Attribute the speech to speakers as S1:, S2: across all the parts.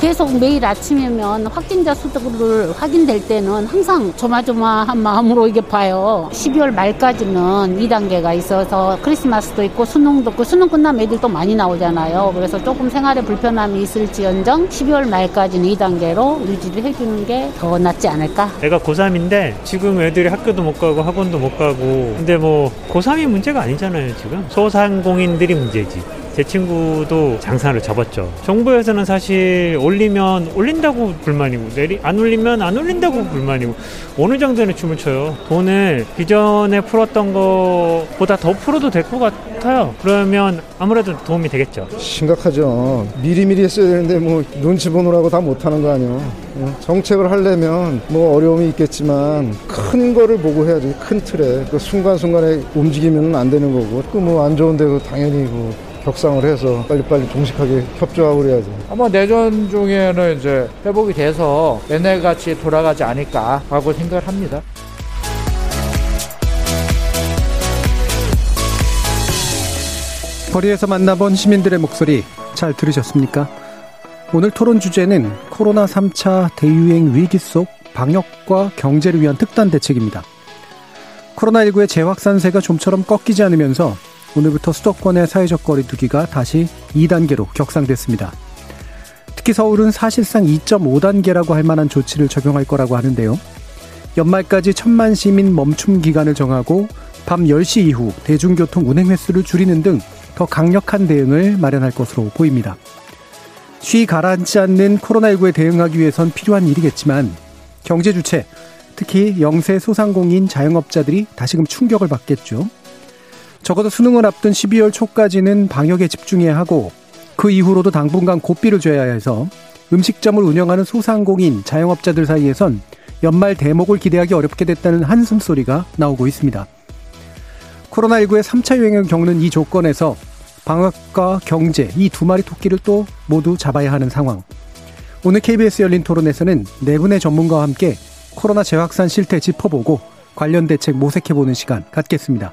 S1: 계속 매일 아침이면 확진자 수를 확인될 때는 항상 조마조마한 마음으로 이게 봐요. 12월 말까지는 2단계가 있어서 크리스마스도 있고 수능도 있고 수능 끝나면 애들도 많이 나오잖아요. 그래서 조금 생활에 불편함이 있을지언정 12월 말까지는 2단계로 유지를 해주는 게 더 낫지 않을까?
S2: 애가 고3인데 지금 애들이 학교도 못 가고 학원도 못 가고 근데 뭐 고3이 문제가 아니잖아요 지금 소상공인들이 문제지 제 친구도 장사를 접었죠. 정부에서는 사실 올리면 올린다고 불만이고 내리 안 올리면 안 올린다고 불만이고 어느 정도는 춤을 춰요. 돈을 기존에 풀었던 것보다 더 풀어도 될 것 같아요. 그러면 아무래도 도움이 되겠죠.
S3: 심각하죠. 미리미리 했어야 되는데 뭐 눈치 보느라고 다 못하는 거 아니에요. 정책을 하려면 뭐 어려움이 있겠지만 큰 거를 보고 해야지 큰 틀에 그 순간순간에 움직이면 안 되는 거고 그뭐안 좋은데 그 당연히 뭐 격상을 해서 빨리빨리 종식하게 협조하고 그래야죠.
S4: 아마 내년 중에는 이제 회복이 돼서 옛날같이 돌아가지 않을까 하고 생각을 합니다.
S5: 거리에서 만나본 시민들의 목소리 잘 들으셨습니까? 오늘 토론 주제는 코로나 3차 대유행 위기 속 방역과 경제를 위한 특단 대책입니다. 코로나19의 재확산세가 좀처럼 꺾이지 않으면서 오늘부터 수도권의 사회적 거리두기가 다시 2단계로 격상됐습니다. 특히 서울은 사실상 2.5단계라고 할 만한 조치를 적용할 거라고 하는데요. 연말까지 천만 시민 멈춤 기간을 정하고 밤 10시 이후 대중교통 운행 횟수를 줄이는 등 더 강력한 대응을 마련할 것으로 보입니다. 쉬 가라앉지 않는 코로나19에 대응하기 위해선 필요한 일이겠지만 경제 주체, 특히 영세 소상공인 자영업자들이 다시금 충격을 받겠죠. 적어도 수능을 앞둔 12월 초까지는 방역에 집중해야 하고 그 이후로도 당분간 고삐를 줘야 해서 음식점을 운영하는 소상공인 자영업자들 사이에선 연말 대목을 기대하기 어렵게 됐다는 한숨 소리가 나오고 있습니다. 코로나19의 3차 유행을 겪는 이 조건에서 방역과 경제 이 두 마리 토끼를 또 모두 잡아야 하는 상황. 오늘 KBS 열린 토론에서는 네 분의 전문가와 함께 코로나 재확산 실태 짚어보고 관련 대책 모색해보는 시간 갖겠습니다.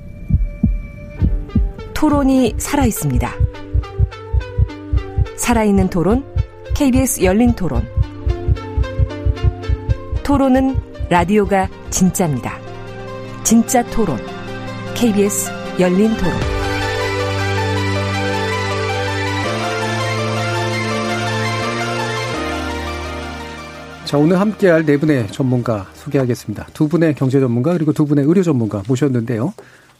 S6: 토론이 살아 있습니다. 살아있는 토론, KBS 열린 토론. 토론은 라디오가 진짜입니다. 진짜 토론, KBS 열린 토론.
S5: 자, 오늘 함께할 네 분의 전문가 소개하겠습니다. 두 분의 경제 전문가 그리고 두 분의 의료 전문가 모셨는데요.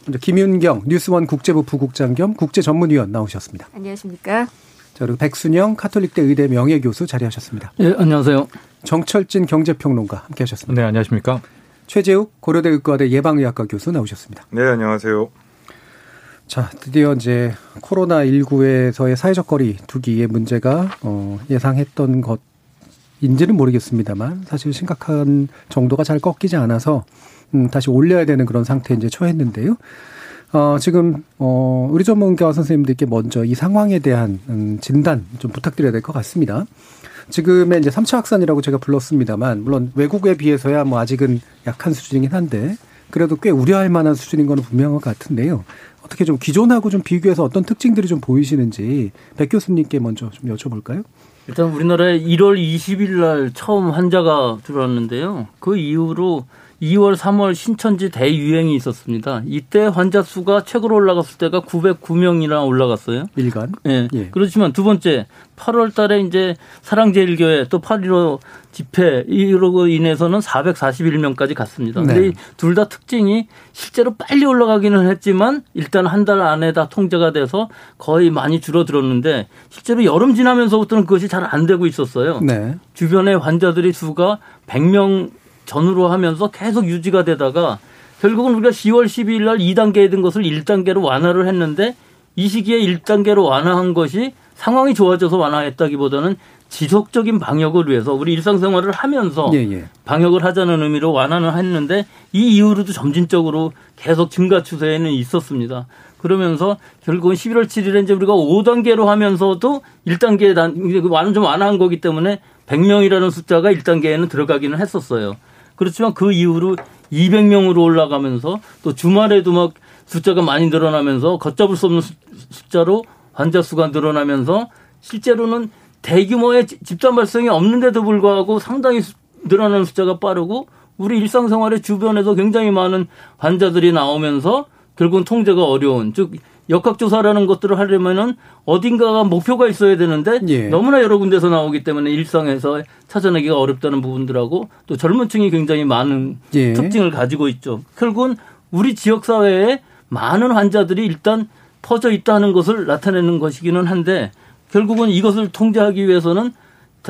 S5: 먼저 김윤경 뉴스원 국제부 부국장 겸 국제전문위원 나오셨습니다.
S7: 안녕하십니까.
S5: 자, 그리고 백순영 카톨릭대 의대 명예교수 자리하셨습니다.
S8: 예, 안녕하세요.
S5: 정철진 경제평론가 함께 하셨습니다.
S9: 네, 안녕하십니까.
S5: 최재욱 고려대 의과대 예방의학과 교수 나오셨습니다.
S10: 네, 안녕하세요.
S5: 자, 드디어 이제 코로나19에서의 사회적 거리 두기의 문제가 어, 예상했던 것 인지는 모르겠습니다만 사실 심각한 정도가 잘 꺾이지 않아서 음, 다시 올려야 되는 그런 상태에 이제 처했는데요. 어, 지금, 어, 우리 전문가 선생님들께 먼저 이 상황에 대한 음, 진단 좀 부탁드려야 될 것 같습니다. 지금의 이제 3차 확산이라고 제가 불렀습니다만, 물론 외국에 비해서야 뭐 아직은 약한 수준이긴 한데, 그래도 꽤 우려할 만한 수준인 거는 분명한 것 같은데요. 어떻게 좀 기존하고 좀 비교해서 어떤 특징들이 좀 보이시는지 백 교수님께 먼저 좀 여쭤볼까요?
S8: 일단 우리나라에 1월 20일 날 처음 환자가 들어왔는데요. 그 이후로 2월, 3월 신천지 대유행이 있었습니다. 이때 환자 수가 최고로 올라갔을 때가 909명이나 올라갔어요.
S5: 일간.
S8: 예. 예. 그렇지만 두 번째 8월 달에 이제 사랑제일교회 또 8.15 집회 이러고 인해서는 441명까지 갔습니다. 네. 근데 둘 다 특징이 실제로 빨리 올라가기는 했지만 일단 한 달 안에 다 통제가 돼서 거의 많이 줄어들었는데 실제로 여름 지나면서부터는 그것이 잘 안 되고 있었어요. 네. 주변의 환자들이 수가 100명 전후로 하면서 계속 유지가 되다가 결국은 우리가 10월 12일 날 2단계에 든 것을 1단계로 완화를 했는데 이 시기에 1단계로 완화한 것이 상황이 좋아져서 완화했다기보다는 지속적인 방역을 위해서 우리 일상생활을 하면서
S5: 예, 예.
S8: 방역을 하자는 의미로 완화는 했는데 이 이후로도 점진적으로 계속 증가 추세에는 있었습니다. 그러면서 결국은 11월 7일에 이제 우리가 5단계로 하면서도 1단계 단, 완전 좀 완화한 거기 때문에 100명이라는 숫자가 1단계에는 들어가기는 했었어요. 그렇지만 그 이후로 200명으로 올라가면서 또 주말에도 막 숫자가 많이 늘어나면서 걷잡을 수 없는 숫자로 환자 수가 늘어나면서 실제로는 대규모의 집단 발생이 없는데도 불구하고 상당히 늘어나는 숫자가 빠르고 우리 일상생활의 주변에서 굉장히 많은 환자들이 나오면서 결국은 통제가 어려운 즉 역학조사라는 것들을 하려면은 어딘가가 목표가 있어야 되는데
S5: 예.
S8: 너무나 여러 군데서 나오기 때문에 일상에서 찾아내기가 어렵다는 부분들하고 또 젊은 층이 굉장히 많은
S5: 예.
S8: 특징을 가지고 있죠. 결국은 우리 지역 사회에 많은 환자들이 일단 퍼져 있다는 것을 나타내는 것이기는 한데 결국은 이것을 통제하기 위해서는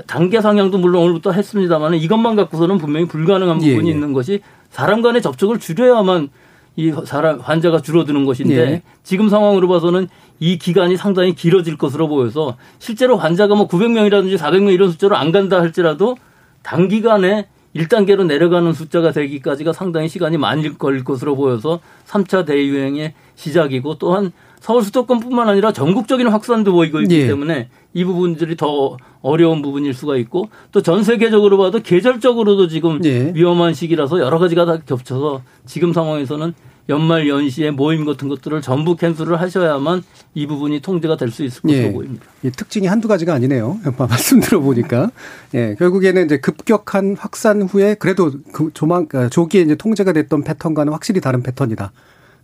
S8: 단계 상향도 물론 오늘부터 했습니다만 이것만 갖고서는 분명히 불가능한
S5: 예,
S8: 부분이
S5: 예.
S8: 있는 것이 사람 간의 접촉을 줄여야만 이 사람 환자가 줄어드는 것인데
S5: 예.
S8: 지금 상황으로 봐서는 이 기간이 상당히 길어질 것으로 보여서 실제로 환자가 뭐 900명이라든지 400명 이런 숫자로 안 간다 할지라도 단기간에 1단계로 내려가는 숫자가 되기까지가 상당히 시간이 많이 걸릴 것으로 보여서 3차 대유행의 시작이고 또한 서울 수도권뿐만 아니라 전국적인 확산도 보이고 있기
S5: 예.
S8: 때문에 이 부분들이 더 어려운 부분일 수가 있고 또 전 세계적으로 봐도 계절적으로도 지금
S5: 예.
S8: 위험한 시기라서 여러 가지가 다 겹쳐서 지금 상황에서는 연말 연시에 모임 같은 것들을 전부 캔슬을 하셔야만 이 부분이 통제가 될 수 있을 것으로
S5: 예.
S8: 보입니다.
S5: 이 특징이 한두 가지가 아니네요. 말씀 들어보니까. 예, 결국에는 이제 급격한 확산 후에 그래도 그 조만, 아, 조기에 이제 통제가 됐던 패턴과는 확실히 다른 패턴이다.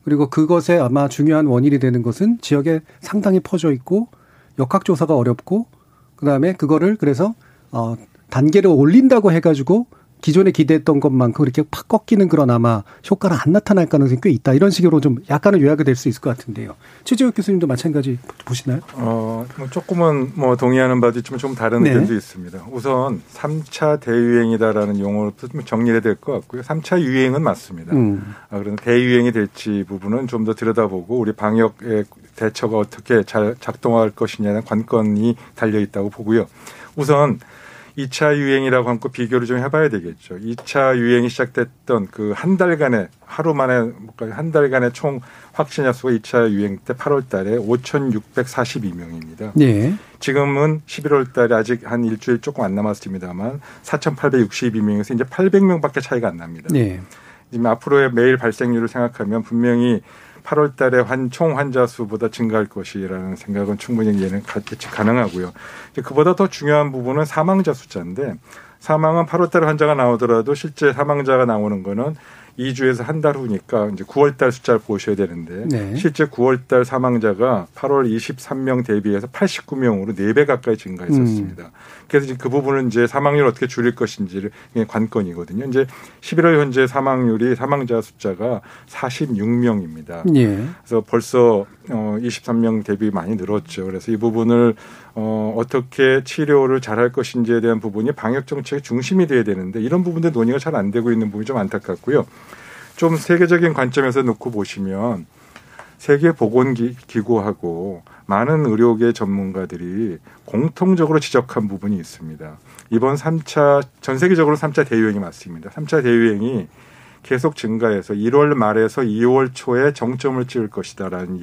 S5: 그리고 그것에 아마 중요한 원인이 되는 것은 지역에 상당히 퍼져 있고 역학조사가 어렵고 그다음에 그거를 그래서 어 단계를 올린다고 해가지고 기존에 기대했던 것만큼 그렇게 팍 꺾이는 그런 아마 효과는 안 나타날 가능성이 꽤 있다. 이런 식으로 좀 약간은 요약이 될 수 있을 것 같은데요. 최재욱 교수님도 마찬가지 보시나요?
S7: 어, 뭐 조금은 뭐 동의하는 바도 있지만 좀 다른
S5: 네.
S7: 의견도 있습니다. 우선 3차 대유행이다라는 용어를 좀 정리해야 될 것 같고요. 3차 유행은 맞습니다.
S5: 음.
S7: 아, 그런데 대유행이 될지 부분은 좀 더 들여다보고 우리 방역의 대처가 어떻게 잘 작동할 것이냐는 관건이 달려 있다고 보고요. 우선 2차 유행이라고 함고 비교를 좀 해봐야 되겠죠. 2차 유행이 시작됐던 그 한 달간의 하루 만에 뭔가 한 달간의 총 확진자 수가 2차 유행 때 8월 달에 5,642명입니다.
S5: 네.
S7: 지금은 11월 달에 아직 한 일주일 조금 안 남았습니다만 4,862명에서 이제 800명밖에 차이가 안 납니다.
S5: 네.
S7: 지금 앞으로의 매일 발생률을 생각하면 분명히 8월 달에 환, 총 환자 수보다 증가할 것이라는 생각은 충분히 가- 예측 가능하고요. 이제 그보다 더 중요한 부분은 사망자 숫자인데 사망은 8월 달에 환자가 나오더라도 실제 사망자가 나오는 거는 2주에서 한 달 후니까 이제 9월 달 숫자를 보셔야 되는데
S5: 네.
S7: 실제 9월 달 사망자가 8월 23명 대비해서 89명으로 4배 가까이 증가했었습니다.
S5: 음.
S7: 그래서 이제 그 부분은 이제 사망률을 어떻게 줄일 것인지를 관건이거든요. 이제 11월 현재 사망률이 사망자 숫자가 46명입니다.
S5: 예.
S7: 그래서 벌써 어 23명 대비 많이 늘었죠. 그래서 이 부분을 어 어떻게 치료를 잘할 것인지에 대한 부분이 방역 정책의 중심이 돼야 되는데 이런 부분들 논의가 잘 안 되고 있는 부분이 좀 안타깝고요. 좀 세계적인 관점에서 놓고 보시면 세계 보건 기구하고 많은 의료계 전문가들이 공통적으로 지적한 부분이 있습니다. 이번 3차 전 세계적으로 3차 대유행이 맞습니다. 3차 대유행이 계속 증가해서 1월 말에서 2월 초에 정점을 찍을 것이다라는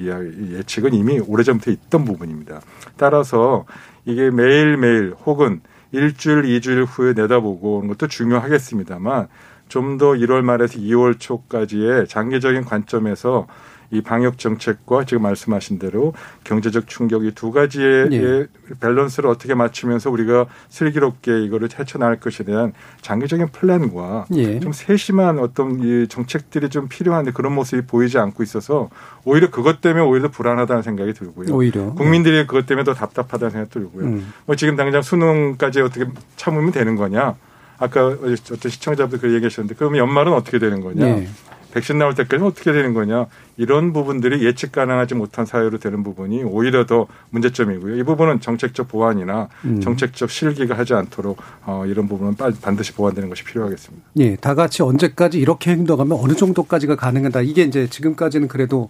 S7: 예측은 이미 오래전부터 있던 부분입니다. 따라서 이게 매일매일 혹은 일주일, 이주일 후에 내다보고 오는 것도 중요하겠습니다만 좀 더 1월 말에서 2월 초까지의 장기적인 관점에서 이 방역 정책과 지금 말씀하신 대로 경제적 충격이 두 가지의
S5: 예.
S7: 밸런스를 어떻게 맞추면서 우리가 슬기롭게 이거를 헤쳐나갈 것에 대한 장기적인 플랜과
S5: 예.
S7: 좀 세심한 어떤 이 정책들이 좀 필요한데 그런 모습이 보이지 않고 있어서 오히려 그것 때문에 오히려 불안하다는 생각이 들고요.
S5: 오히려.
S7: 국민들이 그것 때문에 더 답답하다는 생각이 들고요.
S5: 음.
S7: 뭐 지금 당장 수능까지 어떻게 참으면 되는 거냐? 아까 어떤 시청자분들 그 얘기하셨는데 그러면 연말은 어떻게 되는 거냐?
S5: 네.
S7: 백신 나올 때까지는 어떻게 되는 거냐 이런 부분들이 예측 가능하지 못한 사회로 되는 부분이 오히려 더 문제점이고요. 이 부분은 정책적 보완이나 음. 정책적 실기가 하지 않도록 어, 이런 부분은 반드시 보완되는 것이 필요하겠습니다.
S5: 예, 다 같이 언제까지 이렇게 행동하면 어느 정도까지가 가능하다. 이게 이제 지금까지는 그래도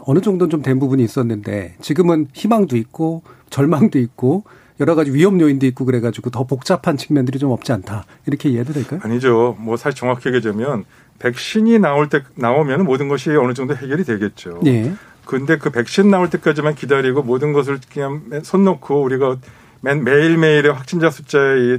S5: 어느 정도는 좀 된 부분이 있었는데 지금은 희망도 있고 절망도 있고 여러 가지 위험 요인도 있고 그래가지고 더 복잡한 측면들이 좀 없지 않다 이렇게 이해도 될까요?
S7: 아니죠. 뭐 사실 정확히 얘기하자면 백신이 나올 때 나오면 모든 것이 어느 정도 해결이 되겠죠. 예. 근데 그 백신 나올 때까지만 기다리고 모든 것을 그냥 손 놓고 우리가 매일매일의 확진자 숫자에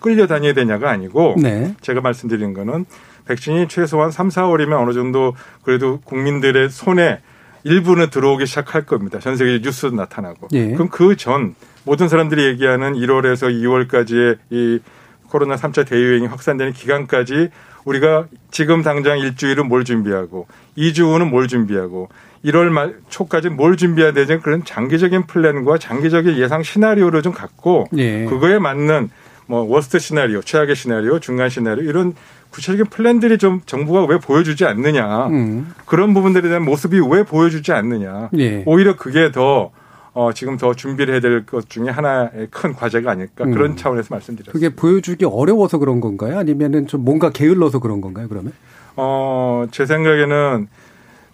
S7: 끌려다녀야 되냐가 아니고 네. 제가 말씀드린 거는 백신이 최소한 3, 4월이면 어느 정도 그래도 국민들의 손에 일부는 들어오기 시작할 겁니다. 전 세계 뉴스도 나타나고. 예. 그럼 그 전 모든 사람들이 얘기하는 1월에서 2월까지의 이 코로나 3차 대유행이 확산되는 기간까지 우리가 지금 당장 일주일은 뭘 준비하고 2주 후는 뭘 준비하고 1월 말 초까지 뭘 준비해야 되지 그런 장기적인 플랜과 장기적인 예상 시나리오를 좀 갖고 예. 그거에 맞는 뭐 worst 시나리오, 최악의 시나리오, 중간 시나리오 이런 구체적인 플랜들이 좀 정부가 왜 보여주지 않느냐 음. 그런 부분들에 대한 모습이 왜 보여주지 않느냐 예. 오히려 그게 더 어, 지금 더 준비를 해야 될 것 중에 하나의 큰 과제가 아닐까 그런 음. 차원에서 말씀드렸습니다.
S5: 그게 보여주기 어려워서 그런 건가요? 아니면은 좀 뭔가 게을러서 그런 건가요? 그러면?
S7: 어, 제 생각에는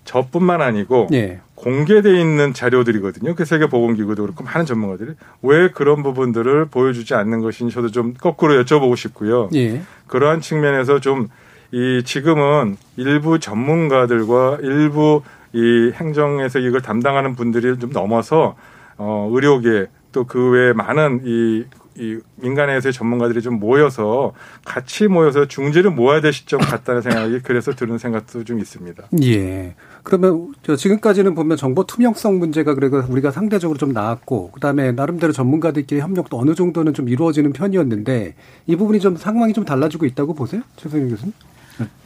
S7: 저뿐만 아니고 예. 공개돼 있는 자료들이거든요. 그 세계보건기구도 그렇고 많은 전문가들이 왜 그런 부분들을 보여주지 않는 것인지 저도 좀 거꾸로 여쭤보고 싶고요. 예. 그러한 측면에서 좀 이 지금은 일부 전문가들과 일부 이 행정에서 이걸 담당하는 분들이 좀 넘어서 어 의료계 또 그 외에 많은 이, 이 민간에서의 전문가들이 좀 모여서 같이 모여서 중지를 모아야 될 시점 같다는 생각이 그래서 드는 생각도 좀 있습니다.
S5: 예. 그러면 저 지금까지는 보면 정보 투명성 문제가 그래도 우리가 상대적으로 좀 나았고 그다음에 나름대로 전문가들끼리 협력도 어느 정도는 좀 이루어지는 편이었는데 이 부분이 좀 상황이 좀 달라지고 있다고 보세요? 최승현 교수님?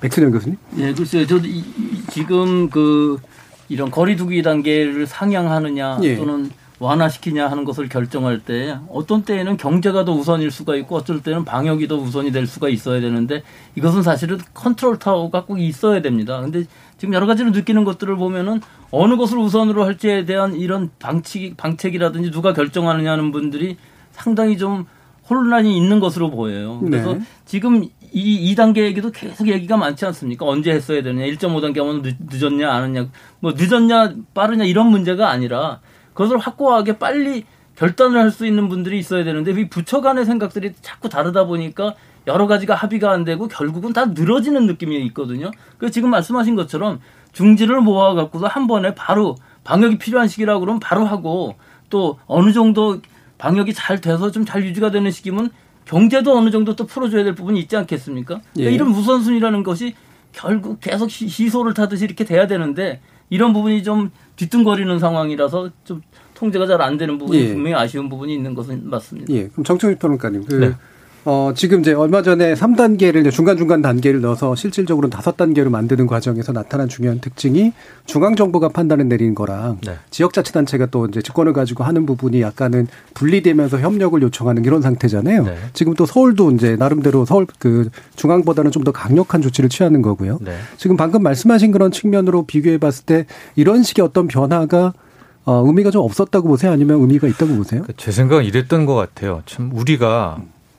S5: 백순영 교수님?
S8: 예, 글쎄요. 저도 이, 지금 그 이런 거리두기 단계를 상향하느냐 예. 또는 완화시키냐 하는 것을 결정할 때 어떤 때에는 경제가 더 우선일 수가 있고 어쩔 때는 방역이 더 우선이 될 수가 있어야 되는데 이것은 사실은 컨트롤 타워가 꼭 있어야 됩니다. 근데 지금 여러 가지로 느끼는 것들을 보면은 어느 것을 우선으로 할지에 대한 이런 방치, 방책이라든지 누가 결정하느냐는 분들이 상당히 좀 혼란이 있는 것으로 보여요. 그래서 네. 지금 이 2단계 얘기도 계속 얘기가 많지 않습니까? 언제 했어야 되느냐, 1.5단계 하면 늦, 었냐 안 했냐, 뭐 늦었냐, 빠르냐 이런 문제가 아니라 그것을 확고하게 빨리 결단을 할 수 있는 분들이 있어야 되는데 이 부처 간의 생각들이 자꾸 다르다 보니까 여러 가지가 합의가 안 되고 결국은 다 늘어지는 느낌이 있거든요. 그래서 지금 말씀하신 것처럼 중지를 모아 갖고서 한 번에 바로 방역이 필요한 시기라고 그러면 바로 하고 또 어느 정도 방역이 잘 돼서 좀 잘 유지가 되는 시기면 경제도 어느 정도 또 풀어줘야 될 부분이 있지 않겠습니까? 그러니까 예. 이런 우선순위라는 것이 결국 계속 시소를 타듯이 이렇게 돼야 되는데 이런 부분이 좀 뒤뚱거리는 상황이라서 좀 통제가 잘 안 되는 부분이 예. 분명히 아쉬운 부분이 있는 것은 맞습니다.
S5: 예. 그럼 정청희 평론가님, 그 네. 어, 지금 이제 얼마 전에 3단계를 중간중간 단계를 넣어서 실질적으로 는 5단계로 만드는 과정에서 나타난 중요한 특징이 중앙정부가 판단을 내리는 거랑 네. 지역자치단체가 또 이제 직권을 가지고 하는 부분이 약간은 분리되면서 협력을 요청하는 이런 상태잖아요. 네. 지금 또 서울도 이제 나름대로 서울 그 중앙보다는 좀 더 강력한 조치를 취하는 거고요. 네. 지금 방금 말씀하신 그런 측면으로 비교해 봤을 때 이런 식의 어떤 변화가 어, 의미가 좀 없었다고 보세요? 아니면 의미가 있다고 보세요?
S9: 그제 생각은 이랬던 것 같아요. 참 우리가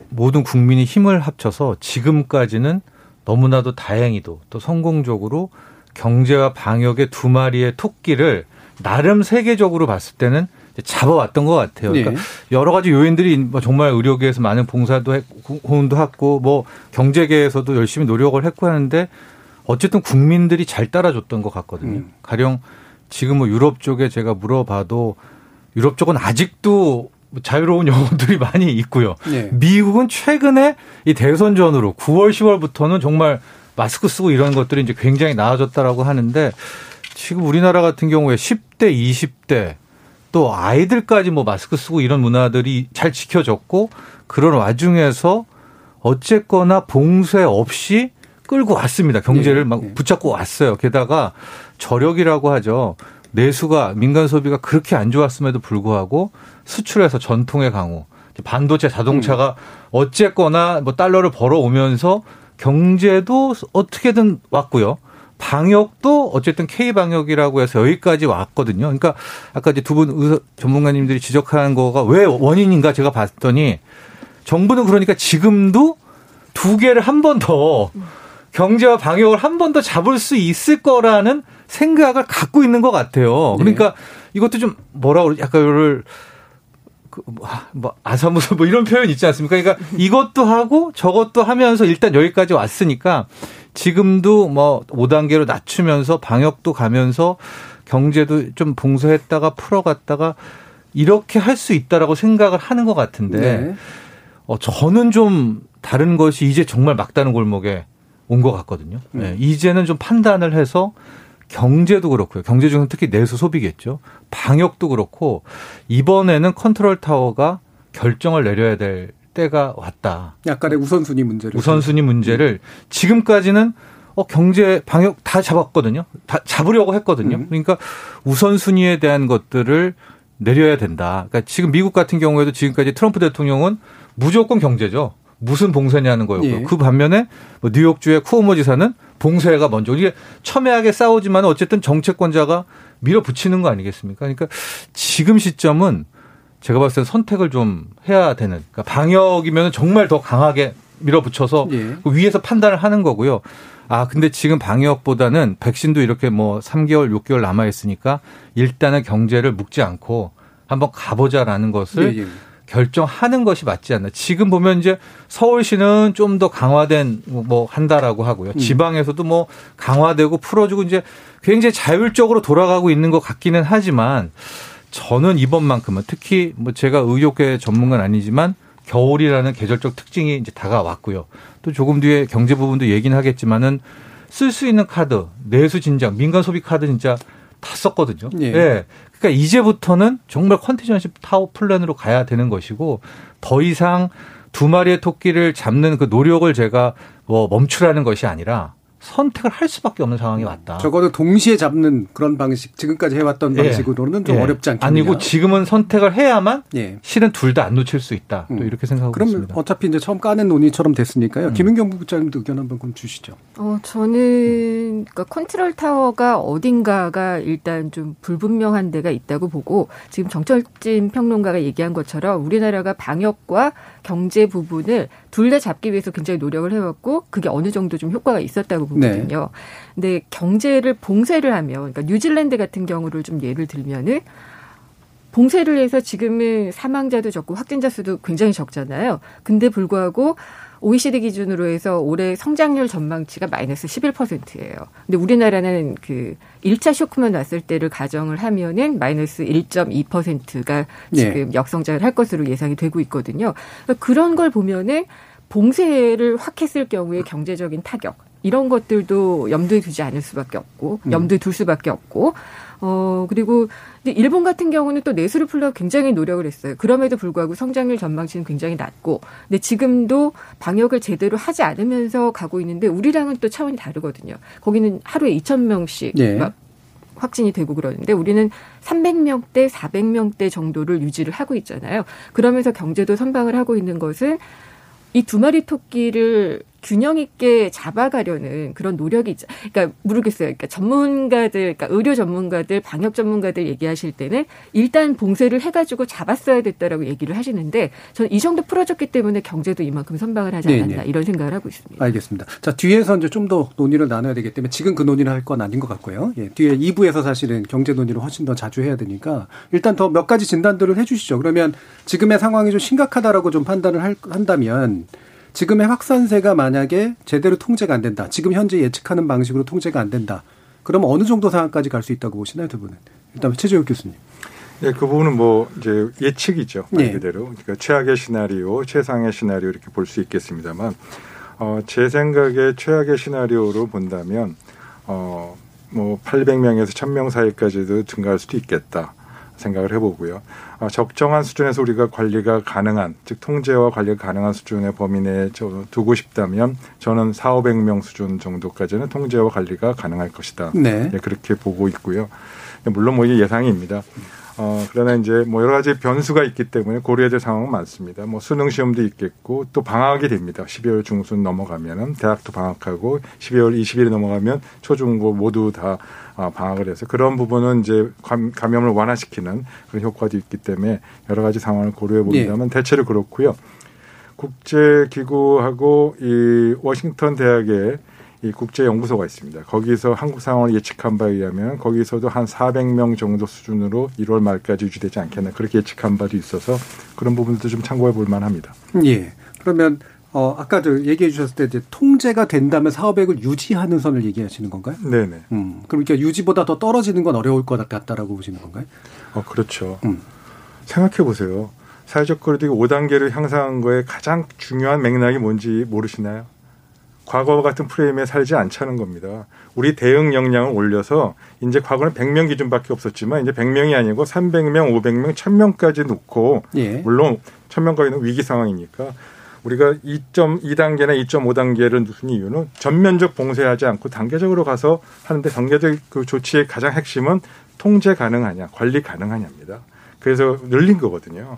S9: 모든 국민이 힘을 합쳐서 지금까지는 너무나도 다행히도 또 성공적으로 경제와 방역의 두 마리의 토끼를 나름 세계적으로 봤을 때는 잡아왔던 것 같아요. 그러니까 네. 여러 가지 요인들이 뭐 정말 의료계에서 많은 봉사도 했고, 호응도 했고, 뭐 경제계에서도 열심히 노력을 했고 하는데 어쨌든 국민들이 잘 따라줬던 것 같거든요. 음. 가령 지금 뭐 유럽 쪽에 제가 물어봐도 유럽 쪽은 아직도 자유로운 영혼들이 많이 있고요. 네. 미국은 최근에 이 대선 전으로 9월, 10월부터는 정말 마스크 쓰고 이런 것들이 이제 굉장히 나아졌다라고 하는데 지금 우리나라 같은 경우에 10대, 20대 또 아이들까지 뭐 마스크 쓰고 이런 문화들이 잘 지켜졌고 그런 와중에서 어쨌거나 봉쇄 없이 끌고 왔습니다. 경제를 네. 막 네. 붙잡고 왔어요. 게다가 저력이라고 하죠. 내수가 민간 소비가 그렇게 안 좋았음에도 불구하고 수출해서 전통의 강호, 반도체 자동차가 음. 어쨌거나 뭐 달러를 벌어오면서 경제도 어떻게든 왔고요. 방역도 어쨌든 K 방역이라고 해서 여기까지 왔거든요. 그러니까 아까 이제 두 분 전문가님들이 지적한 거가 왜 원인인가 제가 봤더니 정부는 그러니까 지금도 두 개를 한 번 더 경제와 방역을 한 번 더 잡을 수 있을 거라는 생각을 갖고 있는 것 같아요. 그러니까 네. 이것도 좀 뭐라 그러 약간 이를 그, 뭐, 뭐 아사무소 뭐 이런 표현 있지 않습니까? 그러니까 이것도 하고 저것도 하면서 일단 여기까지 왔으니까 지금도 뭐 5단계로 낮추면서 방역도 가면서 경제도 좀 봉쇄했다가 풀어갔다가 이렇게 할 수 있다라고 생각을 하는 것 같은데 네. 어, 저는 좀 다른 것이 이제 정말 막다른 골목에 온 것 같거든요. 네. 네. 이제는 좀 판단을 해서 경제도 그렇고요. 경제 중에서 특히 내수 소비겠죠. 방역도 그렇고 이번에는 컨트롤 타워가 결정을 내려야 될 때가 왔다.
S5: 약간의 우선순위 문제를
S9: 우선순위 문제를 지금까지는 어 경제 방역 다 잡았거든요. 다 잡으려고 했거든요. 음. 그러니까 우선순위에 대한 것들을 내려야 된다. 그러니까 지금 미국 같은 경우에도 지금까지 트럼프 대통령은 무조건 경제죠. 무슨 봉쇄냐는 거였고요. 예. 그 반면에 뭐 뉴욕주의 쿠오모 지사는 봉쇄가 먼저 이게 첨예하게 싸우지만 어쨌든 정책권자가 밀어붙이는 거 아니겠습니까? 그러니까 지금 시점은 제가 봤을 때 선택을 좀 해야 되는 그러니까 방역이면 정말 더 강하게 밀어붙여서 예. 그 위에서 판단을 하는 거고요. 아, 근데 지금 방역보다는 백신도 이렇게 뭐 3개월, 6개월 남아 있으니까 일단은 경제를 묶지 않고 한번 가보자라는 것을 예, 예. 결정하는 것이 맞지 않나. 지금 보면 이제 서울시는 좀 더 강화된 뭐 한다라고 하고요. 음. 지방에서도 뭐 강화되고 풀어주고 이제 굉장히 자율적으로 돌아가고 있는 것 같기는 하지만 저는 이번만큼은 특히 뭐 제가 의료계 전문가는 아니지만 겨울이라는 계절적 특징이 이제 다가왔고요. 또 조금 뒤에 경제 부분도 얘기는 하겠지만은 쓸 수 있는 카드, 내수 진작, 민간 소비 카드 진짜 다 썼거든요. 예. 네. 그러니까 이제부터는 정말 contingency 타워 플랜으로 가야 되는 것이고 더 이상 두 마리의 토끼를 잡는 그 노력을 제가 뭐 멈추라는 것이 아니라 선택을 할 수밖에 없는 상황이 왔다.
S5: 적어도 동시에 잡는 그런 방식, 지금까지 해왔던 예. 방식으로는 좀 예. 어렵지 않겠냐.
S9: 아니고 지금은 선택을 해야만 예. 실은 둘 다 안 놓칠 수 있다. 음. 또 이렇게 생각하고
S5: 그럼
S9: 있습니다.
S5: 어차피 이제 처음 까는 논의처럼 됐으니까요. 음. 김은경 부부장님도 의견 한번 좀 주시죠.
S10: 어, 저는 그러니까 컨트롤 타워가 어딘가가 일단 좀 불분명한 데가 있다고 보고 지금 정철진 평론가가 얘기한 것처럼 우리나라가 방역과 경제 부분을 둘 다 잡기 위해서 굉장히 노력을 해왔고 그게 어느 정도 좀 효과가 있었다고 보거든요. 네. 근데 경제를 봉쇄를 하면 그러니까 뉴질랜드 같은 경우를 좀 예를 들면은 봉쇄를 해서 지금은 사망자도 적고 확진자 수도 굉장히 적잖아요. 근데 불구하고 OECD 기준으로 해서 올해 성장률 전망치가 마이너스 11%예요. 근데 우리나라는 그 1차 쇼크만 왔을 때를 가정을 하면은 마이너스 1.2%가 지금 네. 역성장을 할 것으로 예상이 되고 있거든요. 그러니까 그런 걸 보면은 봉쇄를 확 했을 경우에 경제적인 타격 이런 것들도 염두에 두지 않을 수밖에 없고 음. 염두에 둘 수밖에 없고 어 그리고 근데 일본 같은 경우는 또 내수를 풀려 굉장히 노력을 했어요. 그럼에도 불구하고 성장률 전망치는 굉장히 낮고 근데 지금도 방역을 제대로 하지 않으면서 가고 있는데 우리랑은 또 차원이 다르거든요. 거기는 하루에 2천 명씩 네. 막 확진이 되고 그러는데 우리는 300명대, 400명대 정도를 유지를 하고 있잖아요. 그러면서 경제도 선방을 하고 있는 것은 이 두 마리 토끼를 균형 있게 잡아가려는 그런 노력이 있죠. 그러니까 모르겠어요. 그러니까 전문가들, 그러니까 의료 전문가들, 방역 전문가들 얘기하실 때는 일단 봉쇄를 해가지고 잡았어야 됐다라고 얘기를 하시는데 저는 이 정도 풀어졌기 때문에 경제도 이만큼 선방을 하지 않았나 네네. 이런 생각을 하고 있습니다.
S5: 알겠습니다. 자 뒤에서 이제 좀 더 논의를 나눠야 되기 때문에 지금 그 논의를 할 건 아닌 것 같고요. 예, 뒤에 2부에서 사실은 경제 논의를 훨씬 더 자주 해야 되니까 일단 더 몇 가지 진단들을 해주시죠. 그러면 지금의 상황이 좀 심각하다라고 좀 판단을 할, 한다면. 지금의 확산세가 만약에 제대로 통제가 안 된다. 지금 현재 예측하는 방식으로 통제가 안 된다. 그러면 어느 정도 상황까지 갈 수 있다고 보시나요, 두 분은? 일단 최재욱 교수님.
S7: 예, 그 부분은 뭐 이제 예측이죠. 말 네. 그대로. 그러니까 최악의 시나리오, 최상의 시나리오 이렇게 볼 수 있겠습니다만 어, 제 생각에 최악의 시나리오로 본다면 어, 뭐 800명에서 1000명 사이까지도 증가할 수도 있겠다. 생각을 해보고요. 아, 적정한 수준에서 우리가 관리가 가능한 즉 통제와 관리가 가능한 수준의 범위 내에 두고 싶다면 저는 4, 500명 수준 정도까지는 통제와 관리가 가능할 것이다. 네. 네 그렇게 보고 있고요. 물론 뭐 이게 예상입니다. 어, 그러나 이제 뭐 여러 가지 변수가 있기 때문에 고려해야 될 상황은 많습니다. 뭐 수능 시험도 있겠고 또 방학이 됩니다. 12월 중순 넘어가면은 대학도 방학하고 12월 20일이 넘어가면 초중고 모두 다 어, 방학을 해서 그런 부분은 이제 감염을 완화시키는 그런 효과도 있기 때문에 여러 가지 상황을 고려해 봅니다만 네. 대체로 그렇고요. 국제기구하고 이 워싱턴 대학의 이 국제연구소가 있습니다. 거기서 한국 상황을 예측한 바에 의하면 거기서도 한 400명 정도 수준으로 1월 말까지 유지되지 않겠나 그렇게 예측한 바도 있어서 그런 부분도 좀 참고해 볼 만합니다.
S5: 예. 그러면 어 아까도 얘기해 주셨을 때 이제 통제가 된다면 사업액을 유지하는 선을 얘기하시는 건가요?
S7: 네네.
S5: 음. 그러니까 유지보다 더 떨어지는 건 어려울 것 같다라고 보시는 건가요?
S7: 어 그렇죠. 음. 생각해 보세요. 사회적 거리두기 5단계를 향상한 거에 가장 중요한 맥락이 뭔지 모르시나요? 과거 같은 프레임에 살지 않자는 겁니다. 우리 대응 역량을 올려서 이제 과거는 100명 기준밖에 없었지만 이제 100명이 아니고 300명, 500명, 1000명까지 놓고 예. 물론 1000명까지는 위기 상황이니까 우리가 2.2단계나 2.5단계를 두는 이유는 전면적 봉쇄하지 않고 단계적으로 가서 하는데 단계적 그 조치의 가장 핵심은 통제 가능하냐, 관리 가능하냐입니다. 그래서 늘린 거거든요.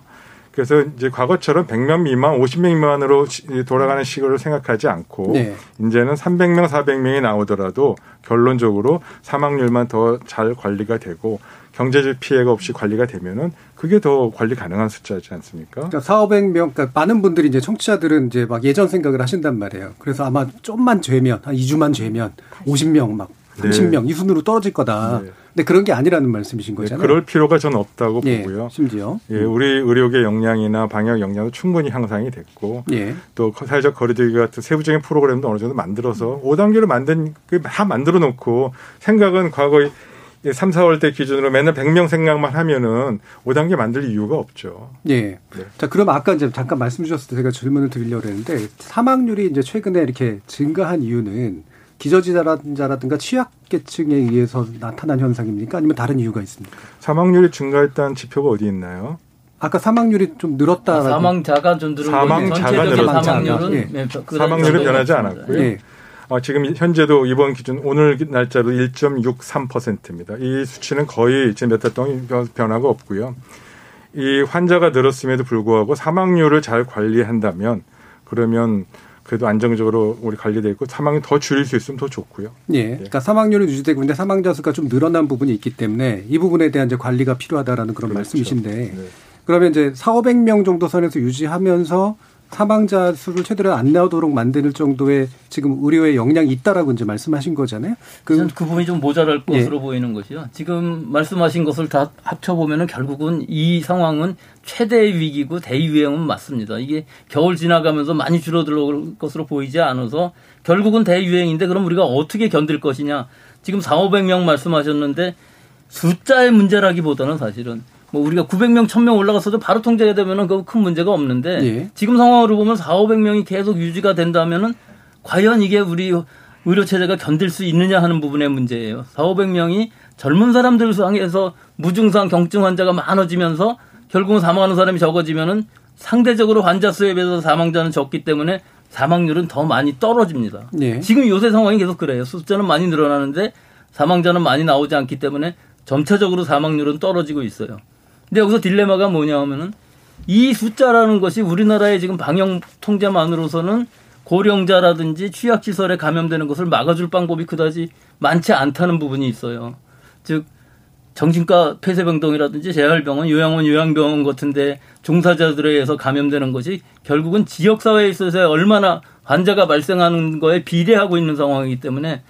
S7: 그래서 이제 과거처럼 100명 미만, 50명 미만으로 돌아가는 식으로 생각하지 않고 네. 이제는 300명, 400명이 나오더라도 결론적으로 사망률만 더 잘 관리가 되고 경제적 피해가 없이 관리가 되면은 그게 더 관리 가능한 숫자지 않습니까?
S5: 그러니까 4,500명, 그러니까 많은 분들이 이제 청취자들은 이제 막 예전 생각을 하신단 말이에요. 그래서 아마 좀만 죄면, 한 2주만 죄면 50명 막 30명 네. 이 순으로 떨어질 거다. 네. 근데 그런 게 아니라는 말씀이신 네, 거잖아요.
S7: 네, 그럴 필요가 저는 없다고
S5: 예,
S7: 보고요.
S5: 심지어
S7: 예, 우리 의료계 역량이나 방역 역량도 충분히 향상이 됐고 예. 또 사회적 거리두기 같은 세부적인 프로그램도 어느 정도 만들어서 5단계를 만든 다 만들어 놓고 생각은 과거에 3, 4월 때 기준으로 맨날 100명 생각만 하면은 5단계 만들 이유가 없죠.
S5: 예. 네. 자, 그럼 아까 이제 잠깐 말씀 주셨을 때 제가 질문을 드리려고 했는데 사망률이 이제 최근에 이렇게 증가한 이유는 기저질환자라든가 취약계층에 의해서 나타난 현상입니까? 아니면 다른 이유가 있습니까?
S7: 사망률이 증가했다는 지표가 어디 있나요?
S5: 아까 사망률이 좀 늘었다. 아,
S8: 사망자가 좀 늘은
S7: 사망자가 늘었다. 사망률은 예. 네, 사망률은 변하지 않았고요. 예. 어, 지금 현재도 이번 기준 오늘 날짜로 1.63%입니다. 이 수치는 거의 지금 몇 달 동안 변화가 없고요. 이 환자가 늘었음에도 불구하고 사망률을 잘 관리한다면 그러면 그래도 안정적으로 우리 관리돼 있고 사망이 더 줄일 수 있으면 더 좋고요.
S5: 예. 그러니까 사망률은 유지되고 있는데 사망자 수가 좀 늘어난 부분이 있기 때문에 이 부분에 대한 이제 관리가 필요하다라는 그런 그렇죠. 말씀이신데 네. 그러면 이제 4, 500명 정도 선에서 유지하면서 사망자 수를 최대로 안 나오도록 만드는 정도의 지금 의료의 역량이 있다라고 이제 말씀하신 거잖아요.
S8: 그, 그 부분이 좀 모자랄 예. 것으로 예. 보이는 것이요. 지금 말씀하신 것을 다 합쳐보면 은 결국은 이 상황은 최대의 위기고 대유행은 맞습니다. 이게 겨울 지나가면서 많이 줄어들 것으로 보이지 않아서 결국은 대유행인데 그럼 우리가 어떻게 견딜 것이냐. 지금 4, 500명 말씀하셨는데 숫자의 문제라기보다는 사실은 뭐 우리가 900명, 1000명 올라갔어도 바로 통제가 되면은 그 큰 문제가 없는데 예. 지금 상황으로 보면 4, 500명이 계속 유지가 된다면은 과연 이게 우리 의료 체제가 견딜 수 있느냐 하는 부분의 문제예요. 4, 500명이 젊은 사람들 상에서 무증상 경증 환자가 많아지면서 결국은 사망하는 사람이 적어지면은 상대적으로 환자 수에 비해서 사망자는 적기 때문에 사망률은 더 많이 떨어집니다. 예. 지금 요새 상황이 계속 그래요. 숫자는 많이 늘어나는데 사망자는 많이 나오지 않기 때문에 점차적으로 사망률은 떨어지고 있어요. 근데 여기서 딜레마가 뭐냐 하면은 이 숫자라는 것이 우리나라의 지금 방역 통제만으로서는 고령자라든지 취약시설에 감염되는 것을 막아줄 방법이 그다지 많지 않다는 부분이 있어요. 즉, 정신과 폐쇄병동이라든지 재활병원, 요양원, 요양병원 같은데 종사자들에 의해서 감염되는 것이 결국은 지역사회에 있어서 얼마나 환자가 발생하는 거에 비례하고 있는 상황이기 때문에